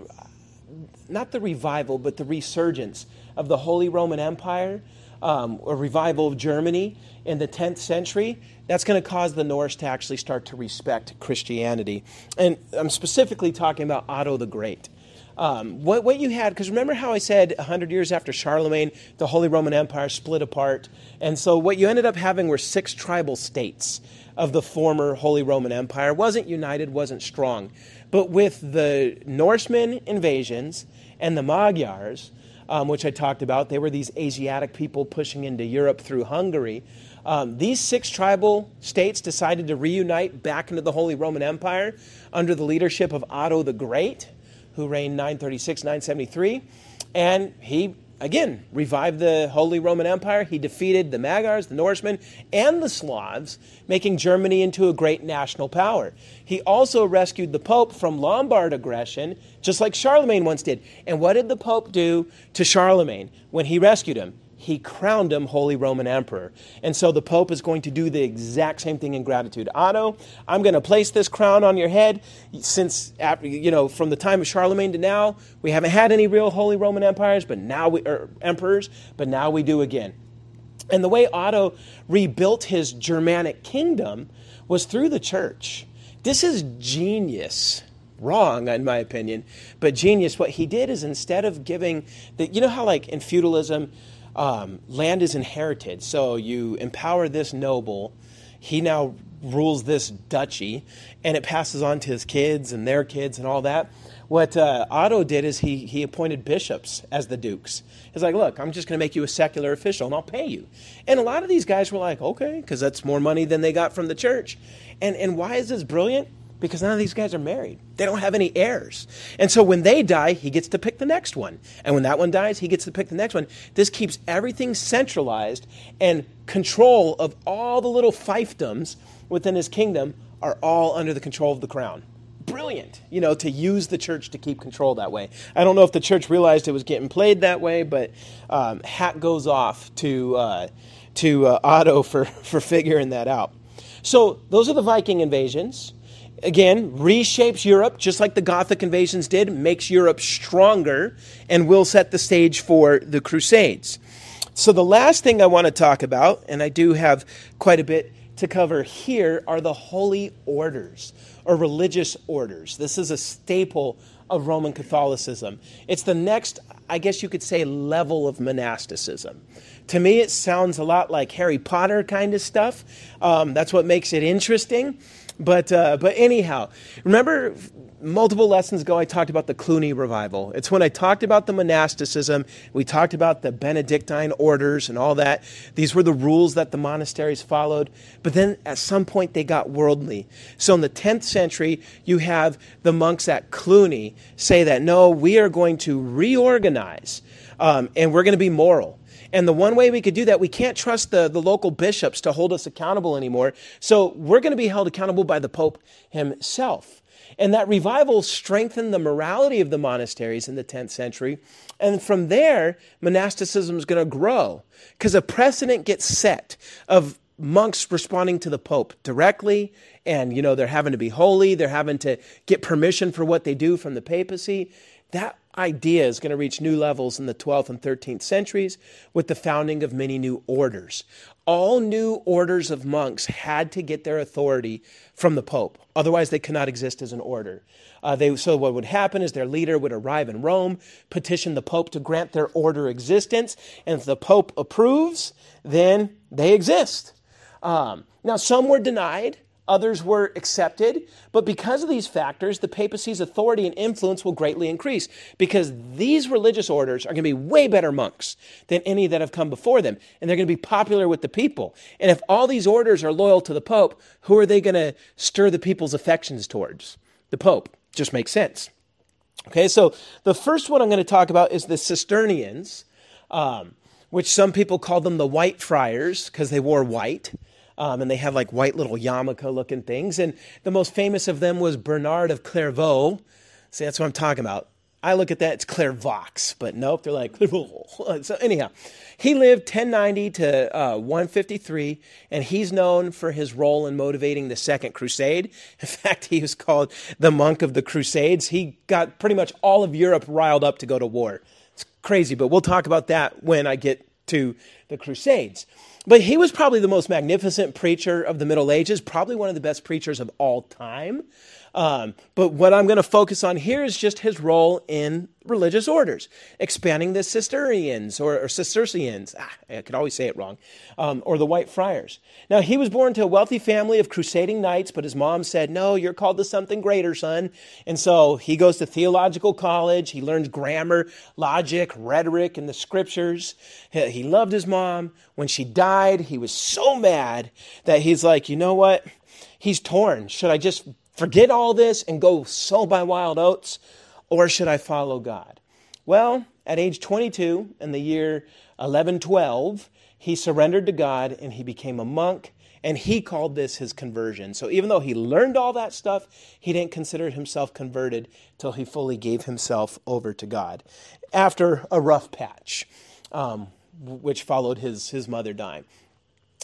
not the revival, but the resurgence of the Holy Roman Empire, um, a revival of Germany in the 10th century, that's going to cause the Norse to actually start to respect Christianity. And I'm specifically talking about Otto the Great. Um, what, what you had, because remember how I said 100 years after Charlemagne, the Holy Roman Empire split apart? And so what you ended up having were six tribal states of the former Holy Roman Empire. Wasn't united, wasn't strong. But with the Norsemen invasions and the Magyars, um, which I talked about, they were these Asiatic people pushing into Europe through Hungary. Um, these six tribal states decided to reunite back into the Holy Roman Empire under the leadership of Otto the Great, who reigned 936 973. And he again, revived the Holy Roman Empire. He defeated the Magyars, the Norsemen, and the Slavs, making Germany into a great national power. He also rescued the Pope from Lombard aggression, just like Charlemagne once did. And what did the Pope do to Charlemagne when he rescued him? He crowned him Holy Roman Emperor. And so the Pope is going to do the exact same thing in gratitude. Otto, I'm going to place this crown on your head. Since, you know, from the time of Charlemagne to now, we haven't had any real Holy Roman empires, but now we, are emperors, but now we do again. And the way Otto rebuilt his Germanic kingdom was through the church. This is genius wrong in my opinion but genius what he did is instead of giving the you know how like in feudalism um, land is inherited. So you empower this noble. He now rules this duchy, and it passes on to his kids and their kids and all that. What uh, Otto did is he, he appointed bishops as the dukes. He's like, look, I'm just going to make you a secular official and I'll pay you. And a lot of these guys were like, okay, because that's more money than they got from the church. And, and why is this brilliant? Because none of these guys are married. They don't have any heirs. And so when they die, he gets to pick the next one. And when that one dies, he gets to pick the next one. This keeps everything centralized, and control of all the little fiefdoms within his kingdom are all under the control of the crown. Brilliant, you know, to use the church to keep control that way. I don't know if the church realized it was getting played that way, but um, hat goes off to, uh, to uh, Otto for, for figuring that out. So those are the Viking invasions again, reshapes Europe just like the Gothic invasions did, makes Europe stronger, and will set the stage for the Crusades. So, the last thing I want to talk about, and I do have quite a bit to cover here, are the holy orders or religious orders. This is a staple of Roman Catholicism. It's the next, I guess you could say, level of monasticism. To me, it sounds a lot like Harry Potter kind of stuff. Um, that's what makes it interesting. But, uh, but anyhow, remember multiple lessons ago I talked about the Cluny revival. It's when I talked about the monasticism, we talked about the Benedictine orders and all that. These were the rules that the monasteries followed. But then at some point they got worldly. So in the 10th century, you have the monks at Cluny say that no, we are going to reorganize um, and we're going to be moral. And the one way we could do that, we can't trust the, the local bishops to hold us accountable anymore. So we're going to be held accountable by the Pope himself. And that revival strengthened the morality of the monasteries in the 10th century. And from there, monasticism is going to grow because a precedent gets set of monks responding to the Pope directly. And, you know, they're having to be holy, they're having to get permission for what they do from the papacy. That idea is going to reach new levels in the 12th and 13th centuries with the founding of many new orders. All new orders of monks had to get their authority from the Pope, otherwise, they cannot exist as an order. Uh, they, so, what would happen is their leader would arrive in Rome, petition the Pope to grant their order existence, and if the Pope approves, then they exist. Um, now, some were denied others were accepted. But because of these factors, the papacy's authority and influence will greatly increase because these religious orders are going to be way better monks than any that have come before them. And they're going to be popular with the people. And if all these orders are loyal to the Pope, who are they going to stir the people's affections towards? The Pope. Just makes sense. Okay, so the first one I'm going to talk about is the Cistercians, um, which some people call them the White Friars because they wore white. Um, and they have like white little yarmulke looking things. And the most famous of them was Bernard of Clairvaux. See, that's what I'm talking about. I look at that, it's Clairvaux, but nope, they're like Clairvaux. So, anyhow, he lived 1090 to uh, 153, and he's known for his role in motivating the Second Crusade. In fact, he was called the monk of the Crusades. He got pretty much all of Europe riled up to go to war. It's crazy, but we'll talk about that when I get to the Crusades. But he was probably the most magnificent preacher of the Middle Ages, probably one of the best preachers of all time. Um, but what I'm going to focus on here is just his role in religious orders, expanding the Cistercians or, or Cistercians. Ah, I could always say it wrong, um, or the White Friars. Now, he was born to a wealthy family of crusading knights, but his mom said, No, you're called to something greater, son. And so he goes to theological college. He learns grammar, logic, rhetoric, and the scriptures. He, he loved his mom. When she died, he was so mad that he's like, You know what? He's torn. Should I just forget all this and go sow by wild oats, or should I follow God? Well, At age 22, in the year 1112, he surrendered to God and he became a monk. And he called this his conversion. So even though he learned all that stuff, he didn't consider himself converted till he fully gave himself over to God after a rough patch, um, which followed his, his mother dying.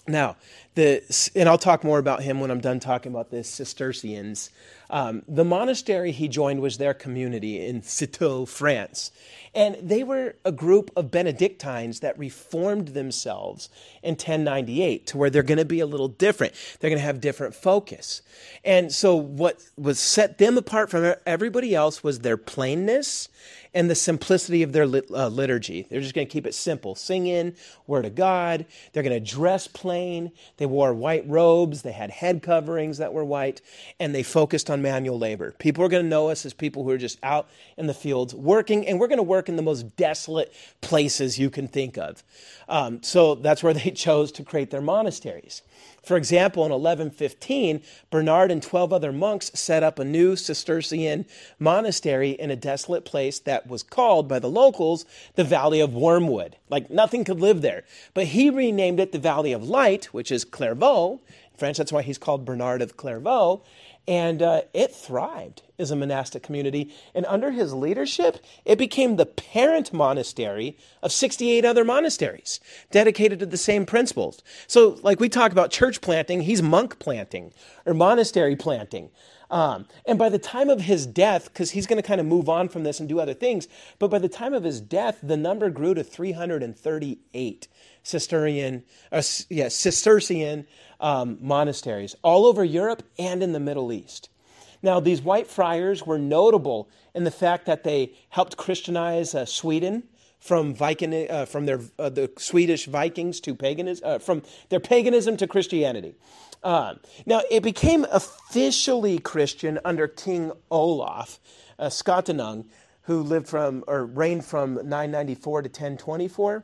Now, the, and I'll talk more about him when I'm done talking about the Cistercians. Um, the monastery he joined was their community in Citeaux, France. And they were a group of Benedictines that reformed themselves in 1098 to where they're going to be a little different. They're going to have different focus. And so, what was set them apart from everybody else was their plainness and the simplicity of their lit, uh, liturgy. They're just going to keep it simple singing, Word of God. They're going to dress plain. They wore white robes. They had head coverings that were white. And they focused on manual labor. People are going to know us as people who are just out in the fields working, and we're going to work in the most desolate places you can think of. Um, so that's where they chose to create their monasteries. For example, in 1115, Bernard and 12 other monks set up a new Cistercian monastery in a desolate place that was called by the locals the Valley of Wormwood. Like nothing could live there. But he renamed it the Valley of Light, which is Clairvaux. In French, that's why he's called Bernard of Clairvaux. And uh, it thrived as a monastic community. And under his leadership, it became the parent monastery of 68 other monasteries dedicated to the same principles. So, like we talk about church planting, he's monk planting or monastery planting. Um, and by the time of his death, because he's going to kind of move on from this and do other things, but by the time of his death, the number grew to 338 Cistercian, uh, yeah, Cistercian um, monasteries all over Europe and in the Middle East. Now, these white friars were notable in the fact that they helped Christianize uh, Sweden from Viking, uh, from their uh, the Swedish Vikings to paganism, uh, from their paganism to Christianity. Uh, now, it became officially Christian under King Olaf uh, Skötkonung, who lived from or reigned from 994 to 1024.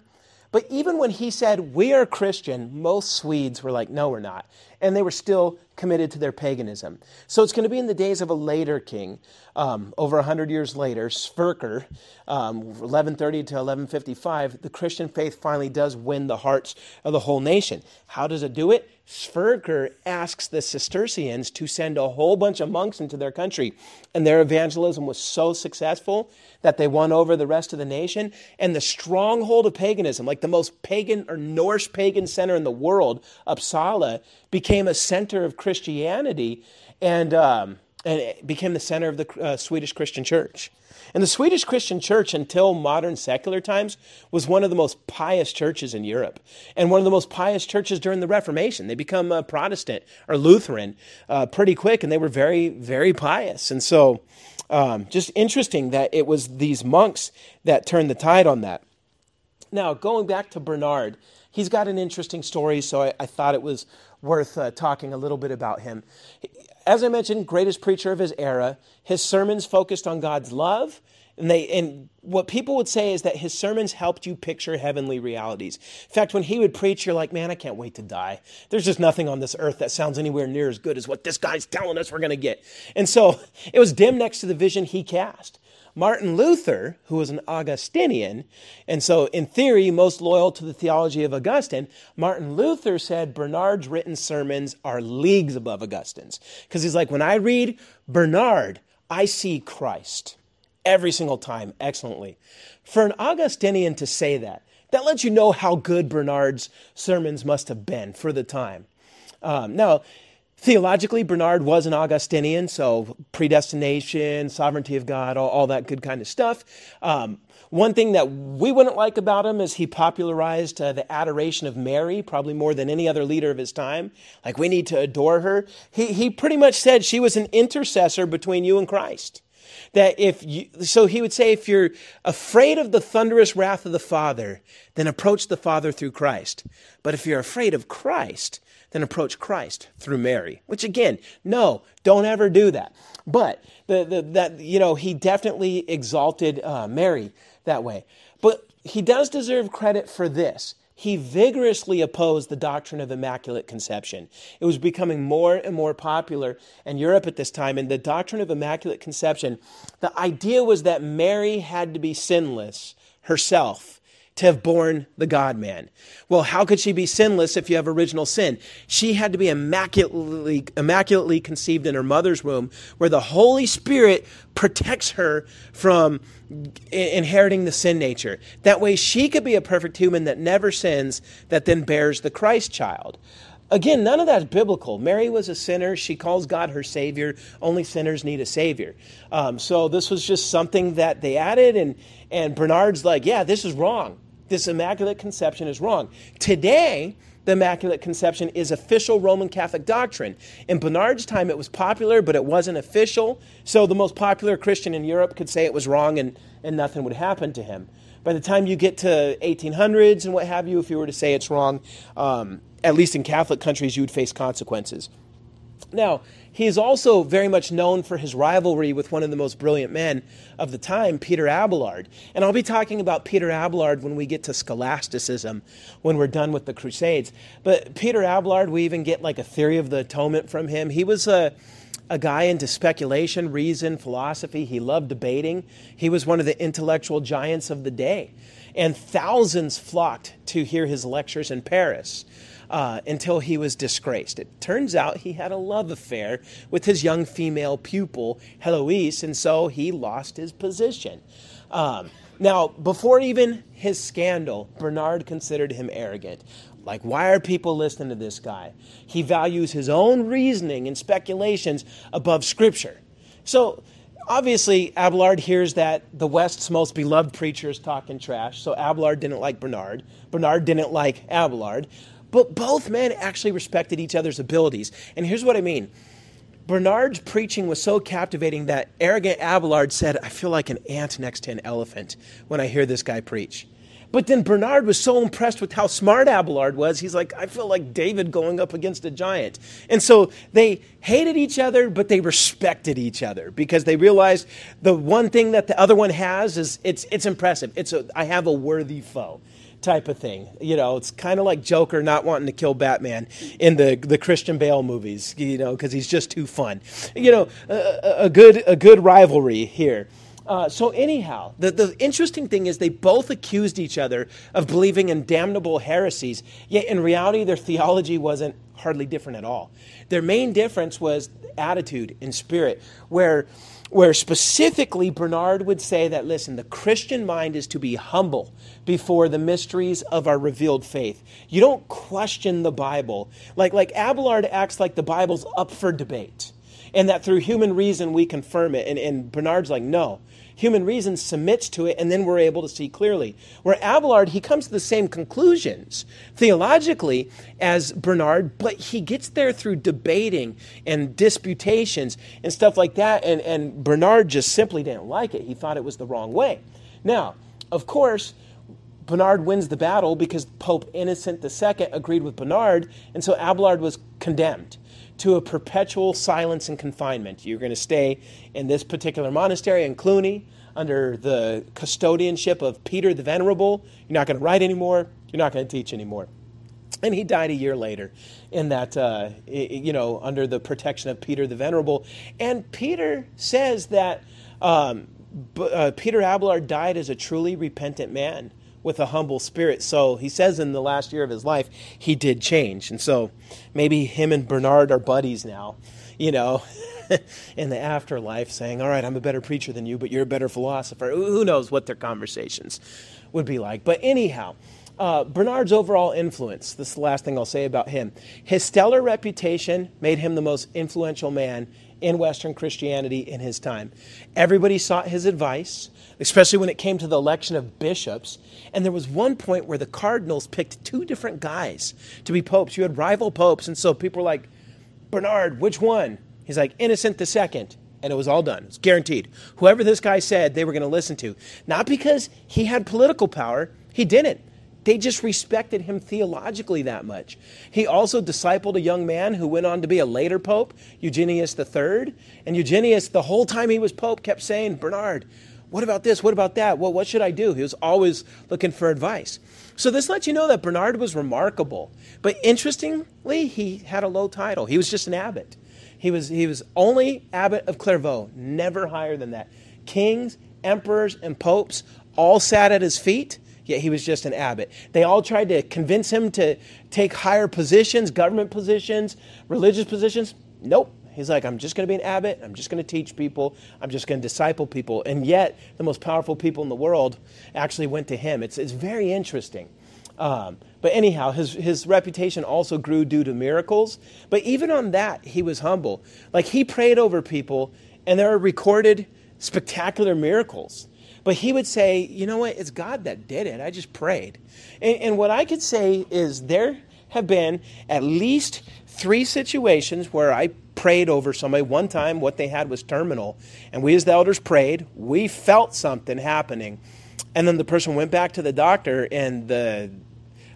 But even when he said, We are Christian, most Swedes were like, No, we're not. And they were still committed to their paganism. So it's going to be in the days of a later king, um, over 100 years later, Sverker, um, 1130 to 1155, the Christian faith finally does win the hearts of the whole nation. How does it do it? Sverker asks the Cistercians to send a whole bunch of monks into their country. And their evangelism was so successful that they won over the rest of the nation. And the stronghold of paganism, like the most pagan or Norse pagan center in the world, Uppsala, became a center of Christianity and, um, and it became the center of the uh, Swedish Christian church. And the Swedish Christian church, until modern secular times, was one of the most pious churches in Europe and one of the most pious churches during the Reformation. They become uh, Protestant or Lutheran uh, pretty quick, and they were very, very pious. And so, um, just interesting that it was these monks that turned the tide on that. Now, going back to Bernard, he's got an interesting story, so I, I thought it was worth uh, talking a little bit about him. As I mentioned, greatest preacher of his era. His sermons focused on God's love. And, they, and what people would say is that his sermons helped you picture heavenly realities. In fact, when he would preach, you're like, man, I can't wait to die. There's just nothing on this earth that sounds anywhere near as good as what this guy's telling us we're going to get. And so it was dim next to the vision he cast. Martin Luther, who was an Augustinian, and so in theory, most loyal to the theology of Augustine, Martin Luther said Bernard's written sermons are leagues above Augustine's. Because he's like, when I read Bernard, I see Christ every single time excellently. For an Augustinian to say that, that lets you know how good Bernard's sermons must have been for the time. Um, now, Theologically, Bernard was an Augustinian, so predestination, sovereignty of God, all, all that good kind of stuff. Um, one thing that we wouldn't like about him is he popularized uh, the adoration of Mary, probably more than any other leader of his time. Like, we need to adore her. He, he pretty much said she was an intercessor between you and Christ. That if you, so he would say, if you're afraid of the thunderous wrath of the Father, then approach the Father through Christ. But if you're afraid of Christ, then approach Christ through Mary. Which again, no, don't ever do that. But the, the, that you know, he definitely exalted uh, Mary that way. But he does deserve credit for this. He vigorously opposed the doctrine of immaculate conception. It was becoming more and more popular in Europe at this time. And the doctrine of immaculate conception, the idea was that Mary had to be sinless herself to have borne the God man. Well, how could she be sinless if you have original sin? She had to be immaculately, immaculately conceived in her mother's womb, where the Holy Spirit protects her from inheriting the sin nature. That way, she could be a perfect human that never sins, that then bears the Christ child. Again, none of that's biblical. Mary was a sinner. She calls God her Savior. Only sinners need a Savior. Um, so this was just something that they added, and, and Bernard's like, yeah, this is wrong. This Immaculate Conception is wrong. Today, the Immaculate Conception is official Roman Catholic doctrine. In Bernard's time, it was popular, but it wasn't official. So the most popular Christian in Europe could say it was wrong and, and nothing would happen to him. By the time you get to 1800s and what have you, if you were to say it's wrong, um, at least in Catholic countries, you would face consequences. Now, he is also very much known for his rivalry with one of the most brilliant men of the time, Peter Abelard. And I'll be talking about Peter Abelard when we get to scholasticism, when we're done with the Crusades. But Peter Abelard, we even get like a theory of the atonement from him. He was a a guy into speculation, reason, philosophy. He loved debating. He was one of the intellectual giants of the day. And thousands flocked to hear his lectures in Paris uh, until he was disgraced. It turns out he had a love affair with his young female pupil, Heloise, and so he lost his position. Um, now, before even his scandal, Bernard considered him arrogant. Like, why are people listening to this guy? He values his own reasoning and speculations above Scripture. So, obviously, Abelard hears that the West's most beloved preacher is talking trash, so Abelard didn't like Bernard. Bernard didn't like Abelard. But both men actually respected each other's abilities. And here's what I mean Bernard's preaching was so captivating that arrogant Abelard said, I feel like an ant next to an elephant when I hear this guy preach. But then Bernard was so impressed with how smart Abelard was, he's like, I feel like David going up against a giant. And so they hated each other, but they respected each other because they realized the one thing that the other one has is it's, it's impressive. It's a, I have a worthy foe type of thing. You know, it's kind of like Joker not wanting to kill Batman in the the Christian Bale movies. You know, because he's just too fun. You know, a, a good a good rivalry here. Uh, so anyhow, the, the interesting thing is they both accused each other of believing in damnable heresies, yet in reality their theology wasn't hardly different at all. Their main difference was attitude and spirit, where where specifically Bernard would say that, listen, the Christian mind is to be humble before the mysteries of our revealed faith. You don't question the Bible. Like, like Abelard acts like the Bible's up for debate and that through human reason we confirm it. And, and Bernard's like, no, human reason submits to it, and then we're able to see clearly. Where Abelard, he comes to the same conclusions theologically as Bernard, but he gets there through debating and disputations and stuff like that. And, and Bernard just simply didn't like it. He thought it was the wrong way. Now, of course, Bernard wins the battle because Pope Innocent II agreed with Bernard, and so Abelard was condemned to a perpetual silence and confinement. You're going to stay in this particular monastery in Cluny under the custodianship of Peter the Venerable. You're not going to write anymore. You're not going to teach anymore. And he died a year later in that, uh, you know, under the protection of Peter the Venerable. And Peter says that um, uh, Peter Abelard died as a truly repentant man with a humble spirit. So he says in the last year of his life, he did change. And so maybe him and Bernard are buddies now, you know, in the afterlife, saying, All right, I'm a better preacher than you, but you're a better philosopher. Who knows what their conversations would be like. But anyhow, uh, Bernard's overall influence, this is the last thing I'll say about him. His stellar reputation made him the most influential man in Western Christianity in his time. Everybody sought his advice especially when it came to the election of bishops. And there was one point where the cardinals picked two different guys to be popes. You had rival popes, and so people were like, Bernard, which one? He's like, Innocent the second. And it was all done. It's guaranteed. Whoever this guy said they were going to listen to. Not because he had political power, he didn't. They just respected him theologically that much. He also discipled a young man who went on to be a later pope, Eugenius III. And Eugenius, the whole time he was pope, kept saying, Bernard, what about this? What about that? Well, what should I do? He was always looking for advice. So this lets you know that Bernard was remarkable. But interestingly, he had a low title. He was just an abbot. He was, he was only abbot of Clairvaux, never higher than that. Kings, emperors, and popes all sat at his feet, yet he was just an abbot. They all tried to convince him to take higher positions, government positions, religious positions. Nope. He's like, I'm just going to be an abbot. I'm just going to teach people. I'm just going to disciple people. And yet, the most powerful people in the world actually went to him. It's, it's very interesting. Um, but anyhow, his, his reputation also grew due to miracles. But even on that, he was humble. Like he prayed over people, and there are recorded spectacular miracles. But he would say, you know what? It's God that did it. I just prayed. And, and what I could say is there have been at least three situations where I prayed over somebody. One time, what they had was terminal. And we, as the elders, prayed. We felt something happening. And then the person went back to the doctor, and the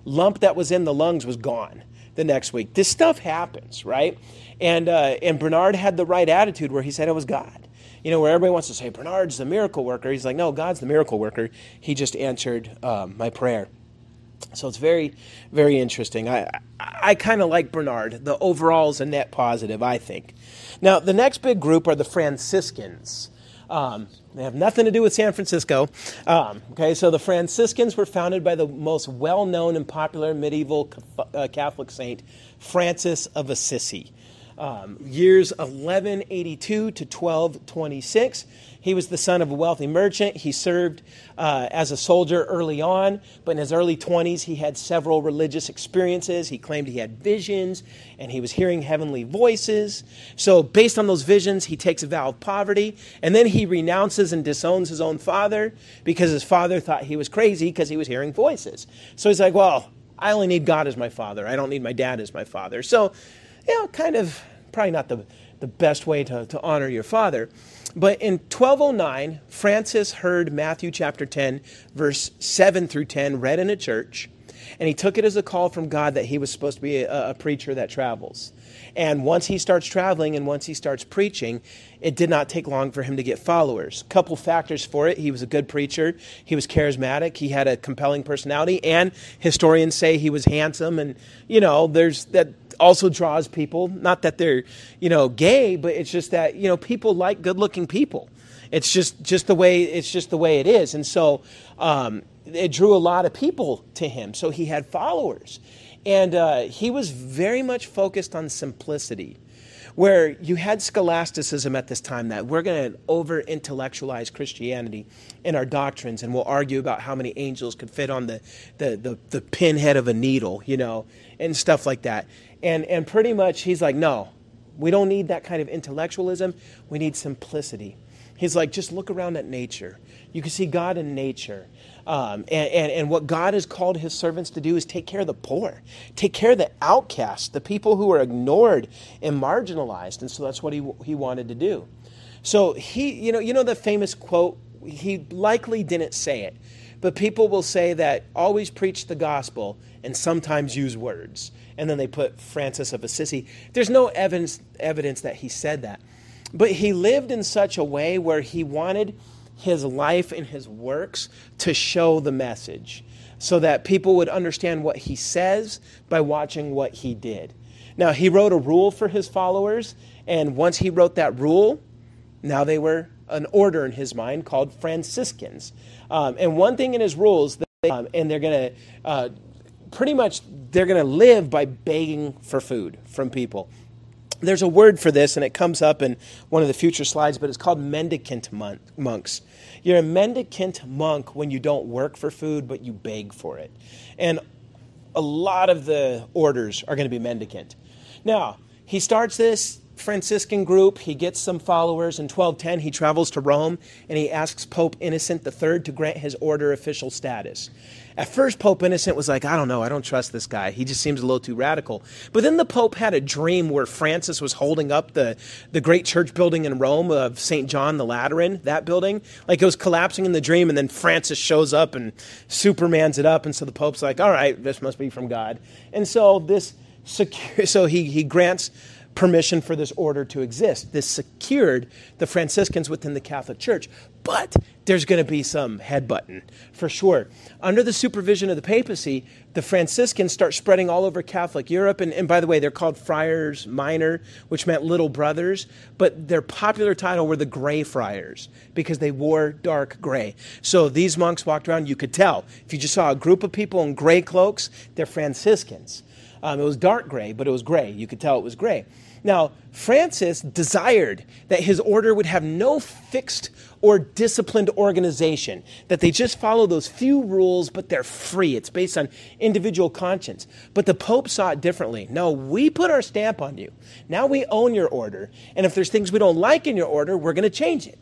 lump that was in the lungs was gone the next week. This stuff happens, right? And, uh, and Bernard had the right attitude where he said it was God. You know, where everybody wants to say, Bernard's the miracle worker. He's like, no, God's the miracle worker. He just answered um, my prayer. So it's very, very interesting. I, I kind of like Bernard. The overall is a net positive, I think. Now, the next big group are the Franciscans. Um, they have nothing to do with San Francisco. Um, okay, so the Franciscans were founded by the most well known and popular medieval uh, Catholic saint, Francis of Assisi. Um, years 1182 to 1226. He was the son of a wealthy merchant. He served uh, as a soldier early on, but in his early 20s, he had several religious experiences. He claimed he had visions and he was hearing heavenly voices. So, based on those visions, he takes a vow of poverty and then he renounces and disowns his own father because his father thought he was crazy because he was hearing voices. So, he's like, Well, I only need God as my father. I don't need my dad as my father. So, you know, kind of probably not the, the best way to, to honor your father. But in 1209, Francis heard Matthew chapter 10, verse 7 through 10, read in a church, and he took it as a call from God that he was supposed to be a, a preacher that travels. And once he starts traveling and once he starts preaching, it did not take long for him to get followers. Couple factors for it. He was a good preacher. He was charismatic. He had a compelling personality. And historians say he was handsome. And, you know, there's that also draws people. Not that they're, you know, gay, but it's just that you know people like good-looking people. It's just just the way it's just the way it is, and so um, it drew a lot of people to him. So he had followers, and uh, he was very much focused on simplicity where you had scholasticism at this time that we're going to over intellectualize Christianity in our doctrines and we'll argue about how many angels could fit on the, the, the, the pinhead of a needle, you know, and stuff like that. And, and pretty much he's like, no, we don't need that kind of intellectualism. We need simplicity. He's like, just look around at nature. You can see God in nature. Um, and, and, and what God has called his servants to do is take care of the poor, take care of the outcasts, the people who are ignored and marginalized. And so that's what he, he wanted to do. So he, you know, you know the famous quote, he likely didn't say it, but people will say that always preach the gospel and sometimes use words and then they put Francis of Assisi. There's no evidence, evidence that he said that. But he lived in such a way where he wanted his life and his works to show the message so that people would understand what he says by watching what he did. Now, he wrote a rule for his followers, and once he wrote that rule, now they were an order in his mind called Franciscans. Um, and one thing in his rules, um, and they're going to uh, pretty much they're going to live by begging for food from people. There's a word for this, and it comes up in one of the future slides, but it's called mendicant monks. You're a mendicant monk when you don't work for food, but you beg for it. And a lot of the orders are going to be mendicant. Now, he starts this Franciscan group. He gets some followers. In 1210, he travels to Rome and he asks Pope Innocent III to grant his order official status. At first, Pope Innocent was like, I don't know, I don't trust this guy. He just seems a little too radical. But then the Pope had a dream where Francis was holding up the, the great church building in Rome of St. John the Lateran, that building. Like it was collapsing in the dream, and then Francis shows up and Supermans it up. And so the Pope's like, all right, this must be from God. And so this secure, so he, he grants permission for this order to exist. This secured the Franciscans within the Catholic Church. But there's going to be some headbutting for sure. Under the supervision of the papacy, the Franciscans start spreading all over Catholic Europe. And, and, by the way, they're called Friars Minor, which meant little brothers. But their popular title were the Gray Friars because they wore dark gray. So these monks walked around, you could tell. If you just saw a group of people in gray cloaks, they're Franciscans. Um, it was dark gray, but it was gray. You could tell it was gray. Now, Francis desired that his order would have no fixed or disciplined organization, that they just follow those few rules, but they're free. It's based on individual conscience. But the Pope saw it differently. No, we put our stamp on you. Now we own your order. And if there's things we don't like in your order, we're going to change it.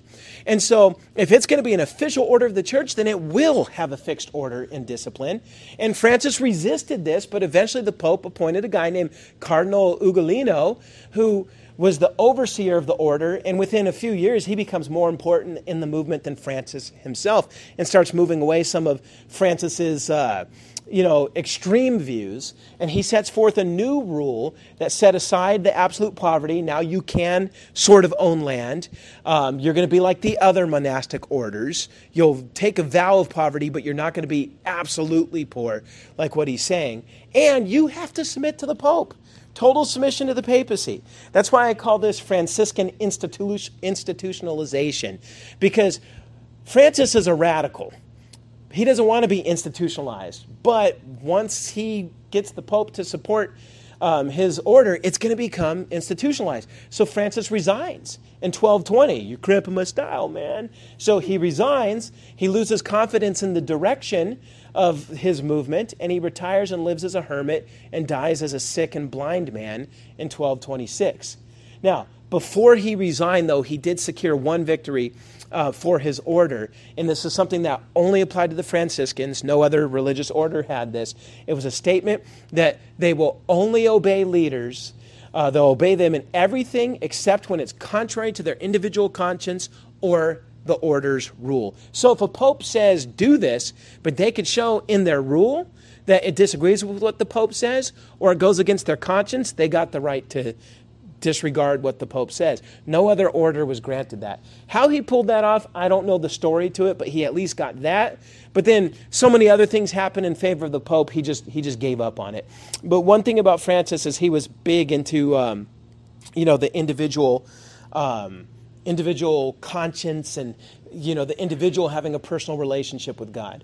And so, if it's going to be an official order of the church, then it will have a fixed order and discipline. And Francis resisted this, but eventually the Pope appointed a guy named Cardinal Ugolino who was the overseer of the order, and within a few years, he becomes more important in the movement than Francis himself and starts moving away some of Francis's. Uh, you know, extreme views, and he sets forth a new rule that set aside the absolute poverty. Now you can sort of own land. Um, you're going to be like the other monastic orders. You'll take a vow of poverty, but you're not going to be absolutely poor, like what he's saying. And you have to submit to the Pope. Total submission to the papacy. That's why I call this Franciscan institu- institutionalization, because Francis is a radical he doesn't want to be institutionalized. But once he gets the Pope to support um, his order, it's going to become institutionalized. So Francis resigns in 1220. You're cramping my style, man. So he resigns. He loses confidence in the direction of his movement, and he retires and lives as a hermit and dies as a sick and blind man in 1226. Now, before he resigned, though, he did secure one victory uh, for his order. And this is something that only applied to the Franciscans. No other religious order had this. It was a statement that they will only obey leaders. Uh, they'll obey them in everything except when it's contrary to their individual conscience or the order's rule. So if a pope says do this, but they could show in their rule that it disagrees with what the pope says or it goes against their conscience, they got the right to, disregard what the Pope says. No other order was granted that. How he pulled that off, I don't know the story to it, but he at least got that. But then so many other things happened in favor of the Pope, he just, he just gave up on it. But one thing about Francis is he was big into, um, you know, the individual. Um, individual conscience and you know the individual having a personal relationship with god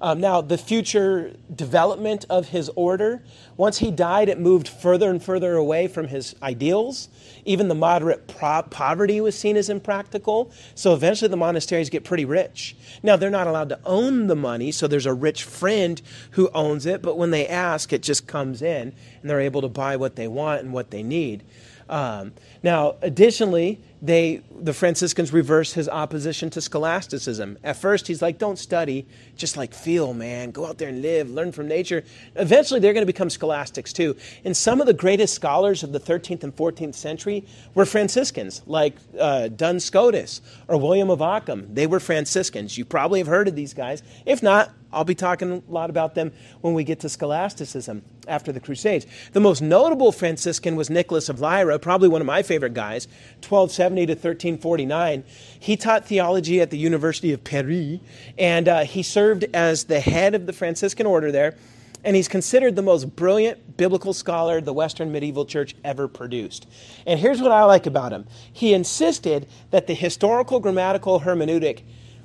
um, now, the future development of his order, once he died, it moved further and further away from his ideals. Even the moderate pro- poverty was seen as impractical. So eventually the monasteries get pretty rich. Now, they're not allowed to own the money, so there's a rich friend who owns it, but when they ask, it just comes in, and they're able to buy what they want and what they need. Um, now, additionally, they, the Franciscans reverse his opposition to scholasticism. At first, he's like, don't study, just like feel, man. Go out there and live, learn from nature. Eventually, they're going to become scholastics too. And some of the greatest scholars of the 13th and 14th century were Franciscans, like uh, Duns Scotus or William of Ockham. They were Franciscans. You probably have heard of these guys. If not, I'll be talking a lot about them when we get to scholasticism after the Crusades. The most notable Franciscan was Nicholas of Lyra, probably one of my favorite guys, 1270 to 1349. He taught theology at the University of Paris, and uh, he served as the head of the Franciscan order there. And he's considered the most brilliant biblical scholar the Western medieval church ever produced. And here's what I like about him he insisted that the historical grammatical hermeneutic,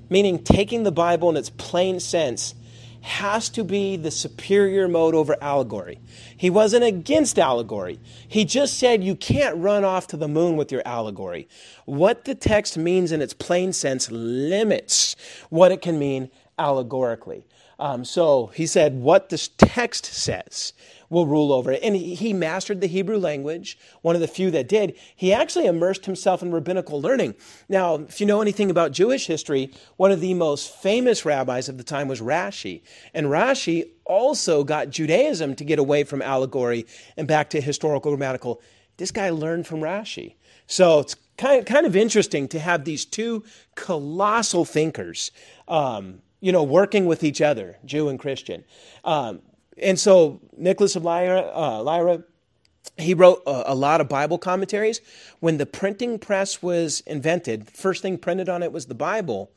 meaning taking the Bible in its plain sense, has to be the superior mode over allegory. He wasn't against allegory. He just said you can't run off to the moon with your allegory. What the text means in its plain sense limits what it can mean allegorically. Um, so he said, what this text says will rule over it. And he, mastered the Hebrew language, one of the few that did. He actually immersed himself in rabbinical learning. Now, if you know anything about Jewish history, one of the most famous rabbis of the time was Rashi. And Rashi also got Judaism to get away from allegory and back to historical grammatical. This guy learned from Rashi. So it's kind, kind of interesting to have these two colossal thinkers. Um, you know, working with each other, Jew and Christian. Um, and so Nicholas of Lyra, uh, Lyra he wrote a, a, lot of Bible commentaries. When the printing press was invented, first thing printed on it was the Bible.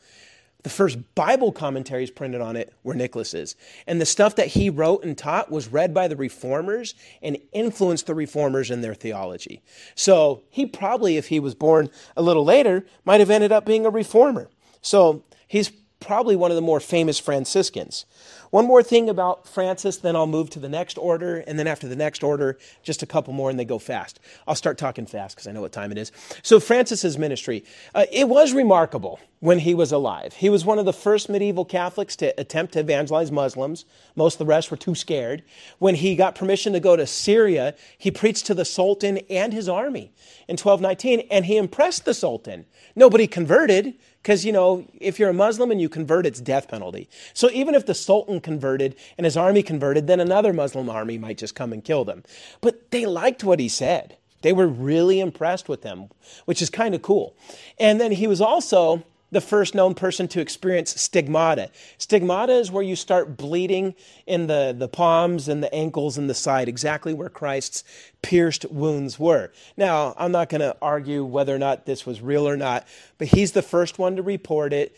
The first Bible commentaries printed on it were Nicholas's. And the stuff that he wrote and taught was read by the reformers and influenced the reformers in their theology. So he probably, if he was born a little later, might have ended up being a reformer. So he's probably one of the more famous Franciscans. One more thing about Francis, then I'll move to the next order, and then after the next order, just a couple more, and they go fast. I'll start talking fast because I know what time it is. So, Francis's ministry, uh, it was remarkable when he was alive. He was one of the first medieval Catholics to attempt to evangelize Muslims. Most of the rest were too scared. When he got permission to go to Syria, he preached to the Sultan and his army in 1219, and he impressed the Sultan. Nobody converted because, you know, if you're a Muslim and you convert, it's death penalty. So even if the Sultan converted and his army converted, then another Muslim army might just come and kill them. But they liked what he said. They were really impressed with him, which is kind of cool. And then he was also the first known person to experience stigmata. Stigmata is where you start bleeding in the, the palms and the ankles and the side, exactly where Christ's pierced wounds were. Now, I'm not going to argue whether or not this was real or not, but he's the first one to report it.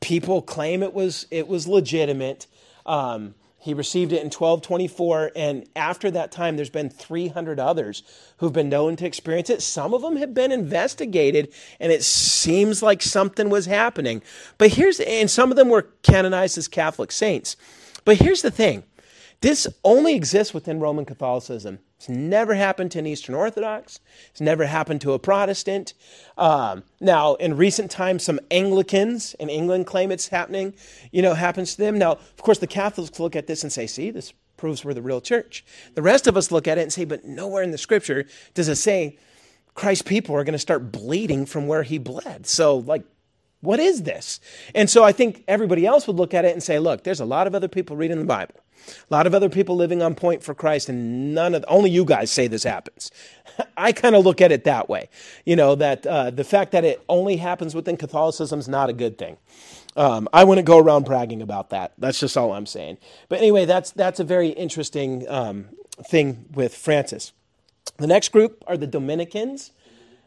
People claim it was, it was legitimate. Um, he received it in 1224, and after that time, there's been 300 others who've been known to experience it. Some of them have been investigated, and it seems like something was happening. But here's, and some of them were canonized as Catholic saints. But here's the thing this only exists within Roman Catholicism. It's never happened to an Eastern Orthodox. It's never happened to a Protestant. Um, now, in recent times, some Anglicans in England claim it's happening, you know, happens to them. Now, of course, the Catholics look at this and say, see, this proves we're the real church. The rest of us look at it and say, but nowhere in the scripture does it say Christ's people are going to start bleeding from where he bled. So, like, what is this? And so I think everybody else would look at it and say, look, there's a lot of other people reading the Bible. A lot of other people living on point for Christ, and none of only you guys say this happens. I kind of look at it that way. You know that uh, the fact that it only happens within Catholicism is not a good thing. Um, I wouldn't go around bragging about that. That's just all I'm saying. But anyway, that's that's a very interesting um, thing with Francis. The next group are the Dominicans.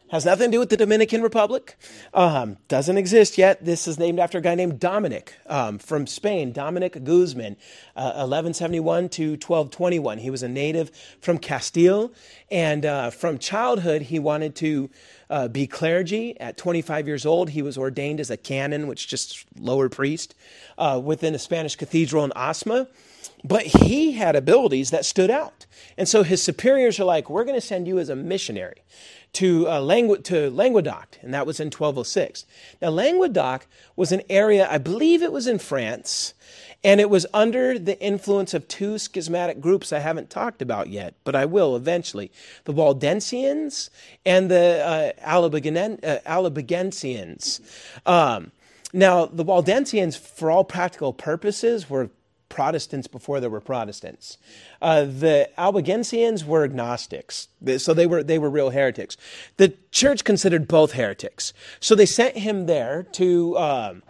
Has nothing to do with the Dominican Republic. Um, doesn't exist yet. This is named after a guy named Dominic um, from Spain, Dominic Guzman, uh, 1171 to 1221. He was a native from Castile, and uh, from childhood, he wanted to uh, be clergy. At 25 years old, he was ordained as a canon, which just lower priest, uh, within a Spanish cathedral in Osma. But he had abilities that stood out. And so his superiors are like, we're going to send you as a missionary to, uh, Langu- to Languedoc, and that was in 1206. Now, Languedoc was an area, I believe it was in France, and it was under the influence of two schismatic groups I haven't talked about yet, but I will eventually the Waldensians and the uh, Albigensians. Uh, um, now, the Waldensians, for all practical purposes, were Protestants before there were Protestants. Uh, the Albigensians were agnostics, so they were they were real heretics. The church considered both heretics, so they sent him there to um,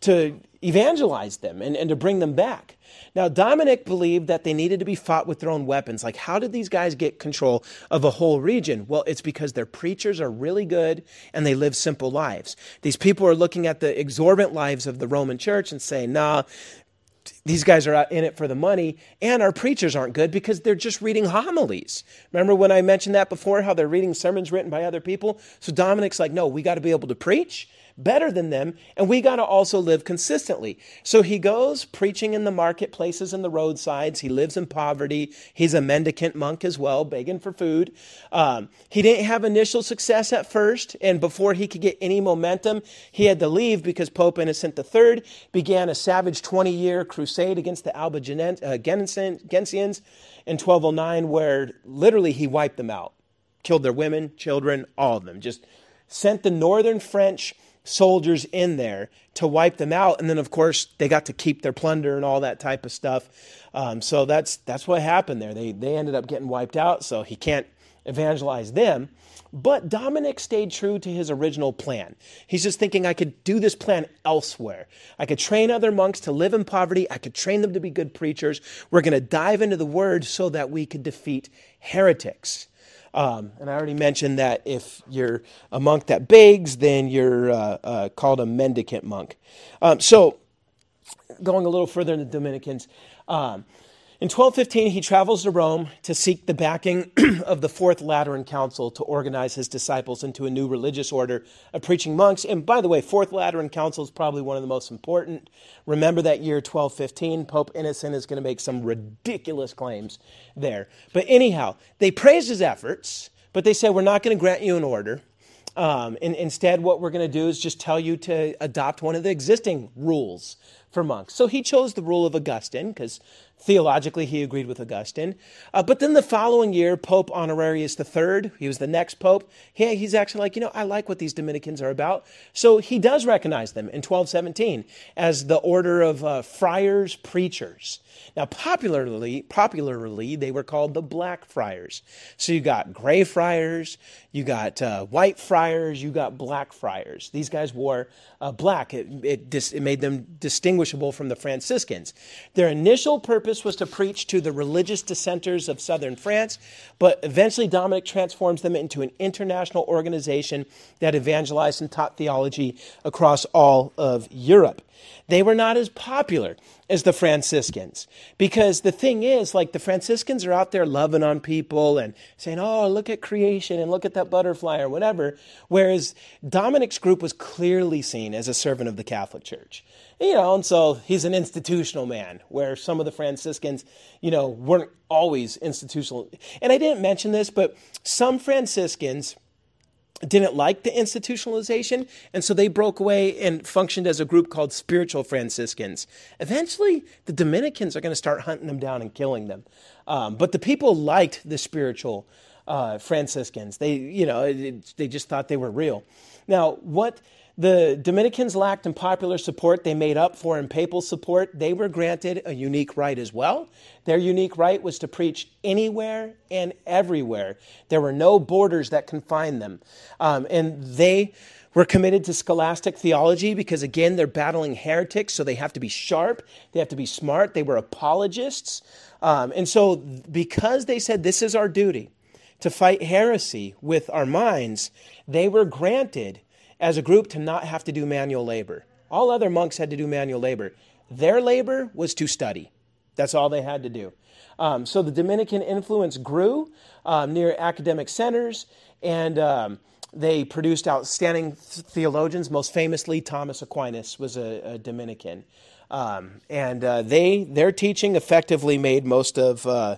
to evangelize them and, and to bring them back. Now, Dominic believed that they needed to be fought with their own weapons. Like, how did these guys get control of a whole region? Well, it's because their preachers are really good and they live simple lives. These people are looking at the exorbitant lives of the Roman church and saying, nah, these guys are in it for the money, and our preachers aren't good because they're just reading homilies. Remember when I mentioned that before, how they're reading sermons written by other people? So Dominic's like, no, we got to be able to preach better than them, and we got to also live consistently. So he goes preaching in the marketplaces and the roadsides. He lives in poverty. He's a mendicant monk as well, begging for food. Um, he didn't have initial success at first, and before he could get any momentum, he had to leave because Pope Innocent III began a savage 20 year crusade against the Albigensians uh, in 1209, where literally he wiped them out, killed their women, children, all of them. Just sent the northern French soldiers in there to wipe them out. And then, of course, they got to keep their plunder and all that type of stuff. Um, so that's, that's what happened there. They, they ended up getting wiped out, so he can't evangelize them. But Dominic stayed true to his original plan. He's just thinking, I could do this plan elsewhere. I could train other monks to live in poverty. I could train them to be good preachers. We're going to dive into the word so that we could defeat heretics. Um, and I already mentioned that if you're a monk that begs, then you're uh, uh, called a mendicant monk. Um, so, going a little further in the Dominicans, um, in 1215, he travels to Rome to seek the backing of the Fourth Lateran Council to organize his disciples into a new religious order of preaching monks. And by the way, Fourth Lateran Council is probably one of the most important. Remember that year 1215, Pope Innocent is going to make some ridiculous claims there. But anyhow, they praise his efforts, but they say, We're not going to grant you an order. Um, and instead, what we're going to do is just tell you to adopt one of the existing rules for monks. So he chose the rule of Augustine because Theologically, he agreed with Augustine. Uh, but then the following year, Pope Honorius III, he was the next pope, he, he's actually like, you know, I like what these Dominicans are about. So he does recognize them in 1217 as the order of uh, friars preachers. Now, popularly, popularly, they were called the Black Friars. So you got gray friars, you got uh, white friars, you got black friars. These guys wore uh, black. It, it, dis- it made them distinguishable from the Franciscans. Their initial purpose was to preach to the religious dissenters of southern France, but eventually Dominic transforms them into an international organization that evangelized and taught theology across all of Europe. They were not as popular as the Franciscans. Because the thing is, like, the Franciscans are out there loving on people and saying, oh, look at creation and look at that butterfly or whatever. Whereas Dominic's group was clearly seen as a servant of the Catholic Church. You know, and so he's an institutional man, where some of the Franciscans, you know, weren't always institutional. And I didn't mention this, but some Franciscans didn't like the institutionalization, and so they broke away and functioned as a group called Spiritual Franciscans. Eventually, the Dominicans are going to start hunting them down and killing them. Um, but the people liked the spiritual uh, Franciscans. They, you know, it, they just thought they were real. Now, what the Dominicans lacked in popular support, they made up for in papal support. They were granted a unique right as well. Their unique right was to preach anywhere and everywhere. There were no borders that confined them. Um, and they were committed to scholastic theology because, again, they're battling heretics, so they have to be sharp, they have to be smart. They were apologists. Um, and so, because they said this is our duty to fight heresy with our minds, they were granted as a group to not have to do manual labor. All other monks had to do manual labor. Their labor was to study. That's all they had to do. Um, so the Dominican influence grew um, near academic centers, and um, they produced outstanding theologians. Most famously, Thomas Aquinas was a, a Dominican, um, and uh, they their teaching effectively made most of uh,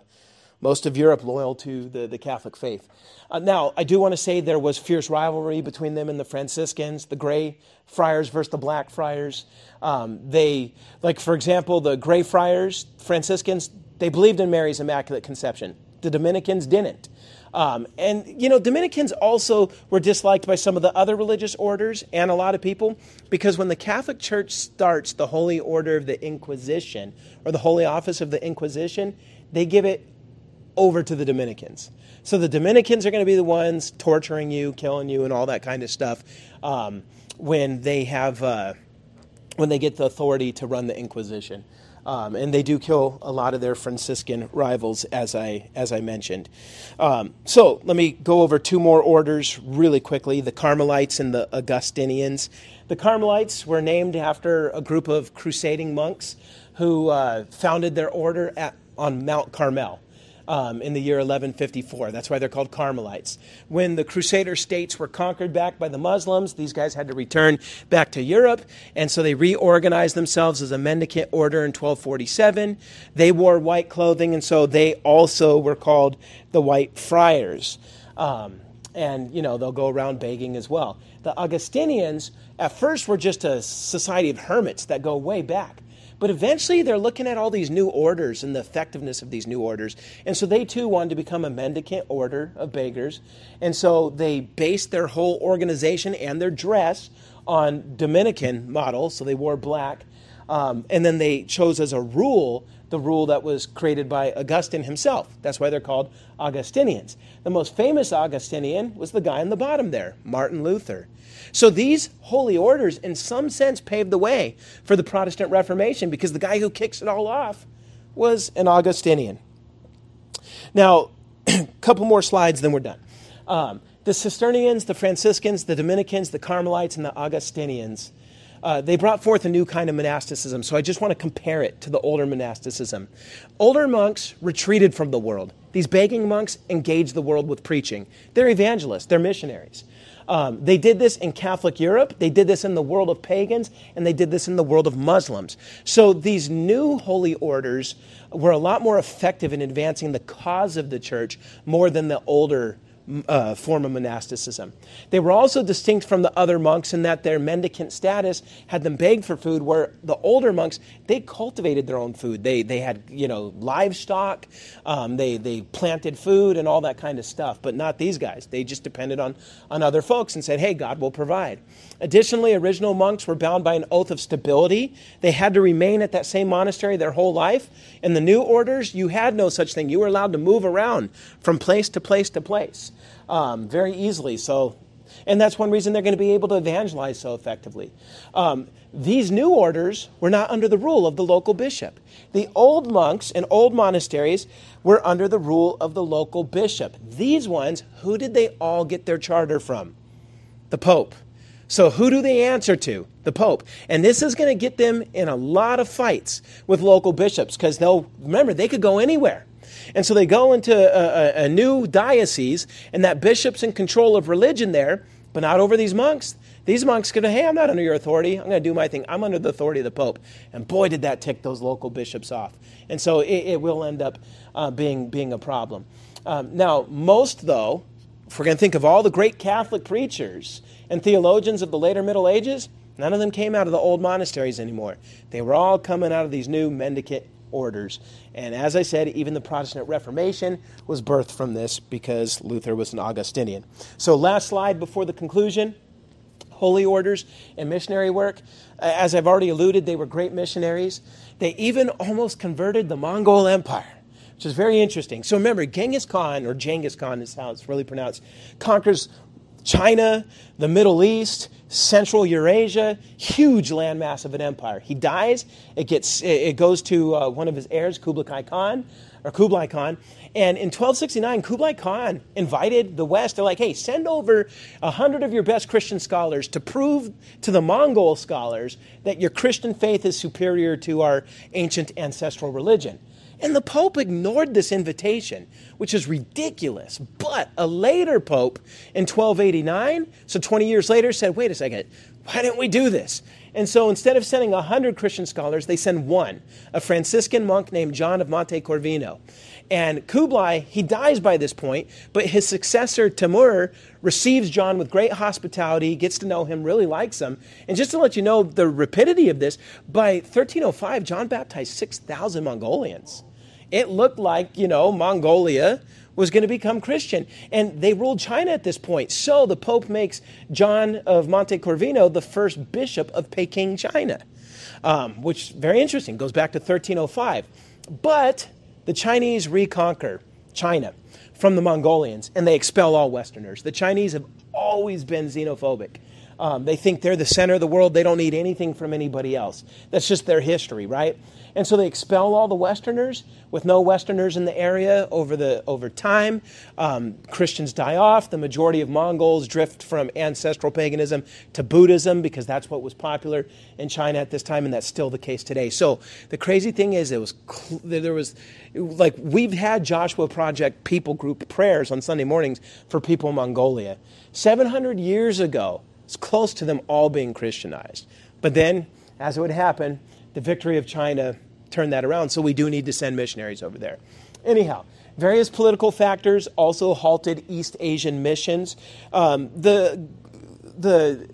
most of Europe loyal to the, the Catholic faith. Uh, now, I do want to say there was fierce rivalry between them and the Franciscans, the Gray Friars versus the Black Friars. Um, they, like, for example, the Gray Friars, Franciscans, they believed in Mary's Immaculate Conception. The Dominicans didn't. Um, and, you know, Dominicans also were disliked by some of the other religious orders and a lot of people because when the Catholic Church starts the Holy Order of the Inquisition or the Holy Office of the Inquisition, they give it over to the Dominicans. So the Dominicans are going to be the ones torturing you, killing you, and all that kind of stuff um, when they have uh, when they get the authority to run the Inquisition. Um, and they do kill a lot of their Franciscan rivals, as I as I mentioned. Um, so let me go over two more orders really quickly: the Carmelites and the Augustinians. The Carmelites were named after a group of crusading monks who uh, founded their order at, on Mount Carmel um, in the year 1154. That's why they're called Carmelites. When the Crusader states were conquered back by the Muslims, these guys had to return back to Europe, and so they reorganized themselves as a mendicant order in 1247. They wore white clothing, and so they also were called the White Friars. Um, and you know they'll go around begging as well. The Augustinians at first were just a society of hermits that go way back. But eventually they're looking at all these new orders and the effectiveness of these new orders. And so they too wanted to become a mendicant order of beggars. And so they based their whole organization and their dress on Dominican model. So they wore black. Um, and then they chose as a rule the rule that was created by Augustine himself. That's why they're called Augustinians. The most famous Augustinian was the guy on the bottom there, Martin Luther. So these holy orders, in some sense, paved the way for the Protestant Reformation because the guy who kicks it all off was an Augustinian. Now, a couple more slides, then we're done. Um, the Cistercians, the Franciscans, the Dominicans, the Carmelites, and the Augustinians uh, they brought forth a new kind of monasticism. So I just want to compare it to the older monasticism. Older monks retreated from the world. These begging monks engaged the world with preaching. They're evangelists, they're missionaries. Um, they did this in Catholic Europe, they did this in the world of pagans, and they did this in the world of Muslims. So these new holy orders were a lot more effective in advancing the cause of the church more than the older uh, form of monasticism. They were also distinct from the other monks in that their mendicant status had them beg for food, where the older monks, they cultivated their own food. They, they had, you know, livestock, um, they, they planted food and all that kind of stuff, but not these guys. They just depended on, on other folks and said, hey, God will provide. Additionally, original monks were bound by an oath of stability. They had to remain at that same monastery their whole life. In the new orders, you had no such thing. You were allowed to move around from place to place to place um, very easily. So, and that's one reason they're going to be able to evangelize so effectively. Um, these new orders were not under the rule of the local bishop. The old monks and old monasteries were under the rule of the local bishop. These ones, who did they all get their charter from? The Pope. So, who do they answer to? The Pope. And this is going to get them in a lot of fights with local bishops because they'll, remember, they could go anywhere. And so they go into a, a, a new diocese, and that bishop's in control of religion there, but not over these monks. These monks go, hey, I'm not under your authority. I'm going to do my thing. I'm under the authority of the Pope. And boy, did that tick those local bishops off. And so it, it will end up uh, being, being a problem. Um, now, most, though, if we're going to think of all the great Catholic preachers and theologians of the later Middle Ages, none of them came out of the old monasteries anymore. They were all coming out of these new mendicant orders. And as I said, even the Protestant Reformation was birthed from this because Luther was an Augustinian. So, last slide before the conclusion holy orders and missionary work. As I've already alluded, they were great missionaries. They even almost converted the Mongol Empire, which is very interesting. So remember, Genghis Khan, or Genghis Khan is how it's really pronounced, conquers China, the Middle East, Central Eurasia, huge landmass of an empire. He dies. It gets it goes to uh, one of his heirs, Kublai Khan, or Kublai Khan. And in 1269, Kublai Khan invited the West. They're like, "Hey, send over a hundred of your best Christian scholars to prove to the Mongol scholars that your Christian faith is superior to our ancient ancestral religion." And the Pope ignored this invitation, which is ridiculous. But a later Pope in 1289, so 20 years later, said, wait a second, why didn't we do this? And so instead of sending 100 Christian scholars, they send one, a Franciscan monk named John of Monte Corvino. And Kublai, he dies by this point, but his successor, Timur, receives John with great hospitality, gets to know him, really likes him. And just to let you know the rapidity of this, by 1305, John baptized 6,000 Mongolians it looked like, you know, Mongolia was going to become Christian. And they ruled China at this point. So the Pope makes John of Monte Corvino the first bishop of Peking, China, um, which very interesting, goes back to 1305. But the Chinese reconquer China from the Mongolians and they expel all Westerners. The Chinese have always been xenophobic. Um, they think they're the center of the world. They don't need anything from anybody else. That's just their history, right? And so they expel all the Westerners with no Westerners in the area over, the, over time. Um, Christians die off. The majority of Mongols drift from ancestral paganism to Buddhism because that's what was popular in China at this time, and that's still the case today. So the crazy thing is, it was there was like we've had Joshua Project people group prayers on Sunday mornings for people in Mongolia. 700 years ago, it's close to them all being Christianized. But then, as it would happen, the victory of China turned that around. So we do need to send missionaries over there. Anyhow, various political factors also halted East Asian missions. Um, the the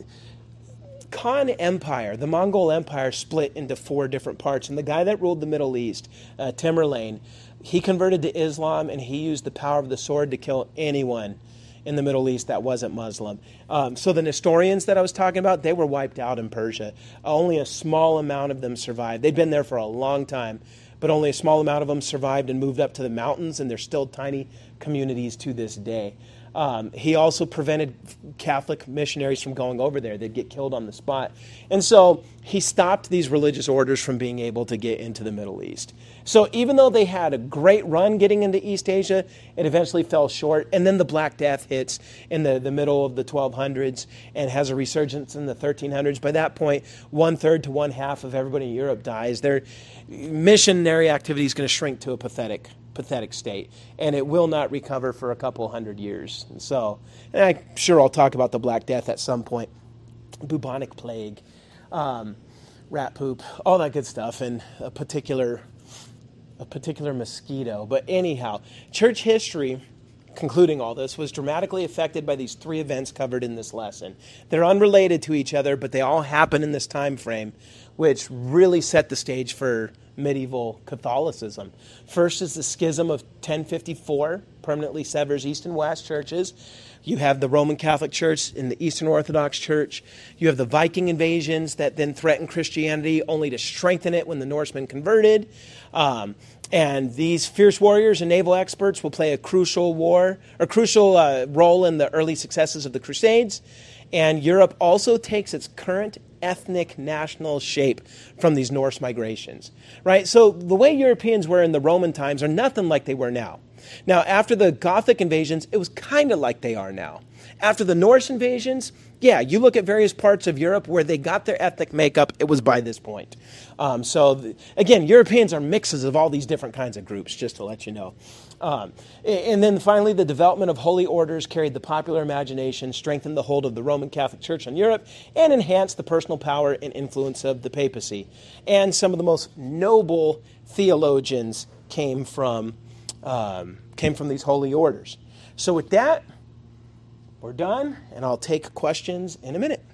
Khan Empire, the Mongol Empire, split into four different parts, and the guy that ruled the Middle East, uh, Tamerlane, he converted to Islam and he used the power of the sword to kill anyone in the Middle East that wasn't Muslim. Um, so the Nestorians that I was talking about, they were wiped out in Persia. only a small amount of them survived. They'd been there for a long time, but only a small amount of them survived and moved up to the mountains, and they're still tiny communities to this day. Um, he also prevented Catholic missionaries from going over there. They'd get killed on the spot. And so he stopped these religious orders from being able to get into the Middle East. So even though they had a great run getting into East Asia, it eventually fell short. And then the Black Death hits in the, the middle of the 1200s and has a resurgence in the 1300s. By that point, one third to one half of everybody in Europe dies. Their missionary activity is going to shrink to a pathetic pathetic state, and it will not recover for a couple hundred years. And so, and I'm sure I'll talk about the Black Death at some point, bubonic plague, um, rat poop, all that good stuff, and a particular a particular mosquito. But anyhow, church history. Concluding all this was dramatically affected by these three events covered in this lesson. They're unrelated to each other, but they all happen in this time frame, which really set the stage for medieval Catholicism. First is the schism of 1054, permanently severs East and West churches. You have the Roman Catholic Church and the Eastern Orthodox Church. You have the Viking invasions that then threatened Christianity, only to strengthen it when the Norsemen converted. Um, and these fierce warriors and naval experts will play a crucial war, or crucial uh, role in the early successes of the Crusades. And Europe also takes its current ethnic national shape from these Norse migrations, right? So the way Europeans were in the Roman times are nothing like they were now. Now, after the Gothic invasions, it was kind of like they are now. After the Norse invasions, yeah, you look at various parts of Europe where they got their ethnic makeup, it was by this point. Um, so, again, Europeans are mixes of all these different kinds of groups, just to let you know. Um, and then finally, the development of holy orders carried the popular imagination, strengthened the hold of the Roman Catholic Church on Europe, and enhanced the personal power and influence of the papacy. And some of the most noble theologians came from, um, came from these holy orders. So, with that, we're done, and I'll take questions in a minute.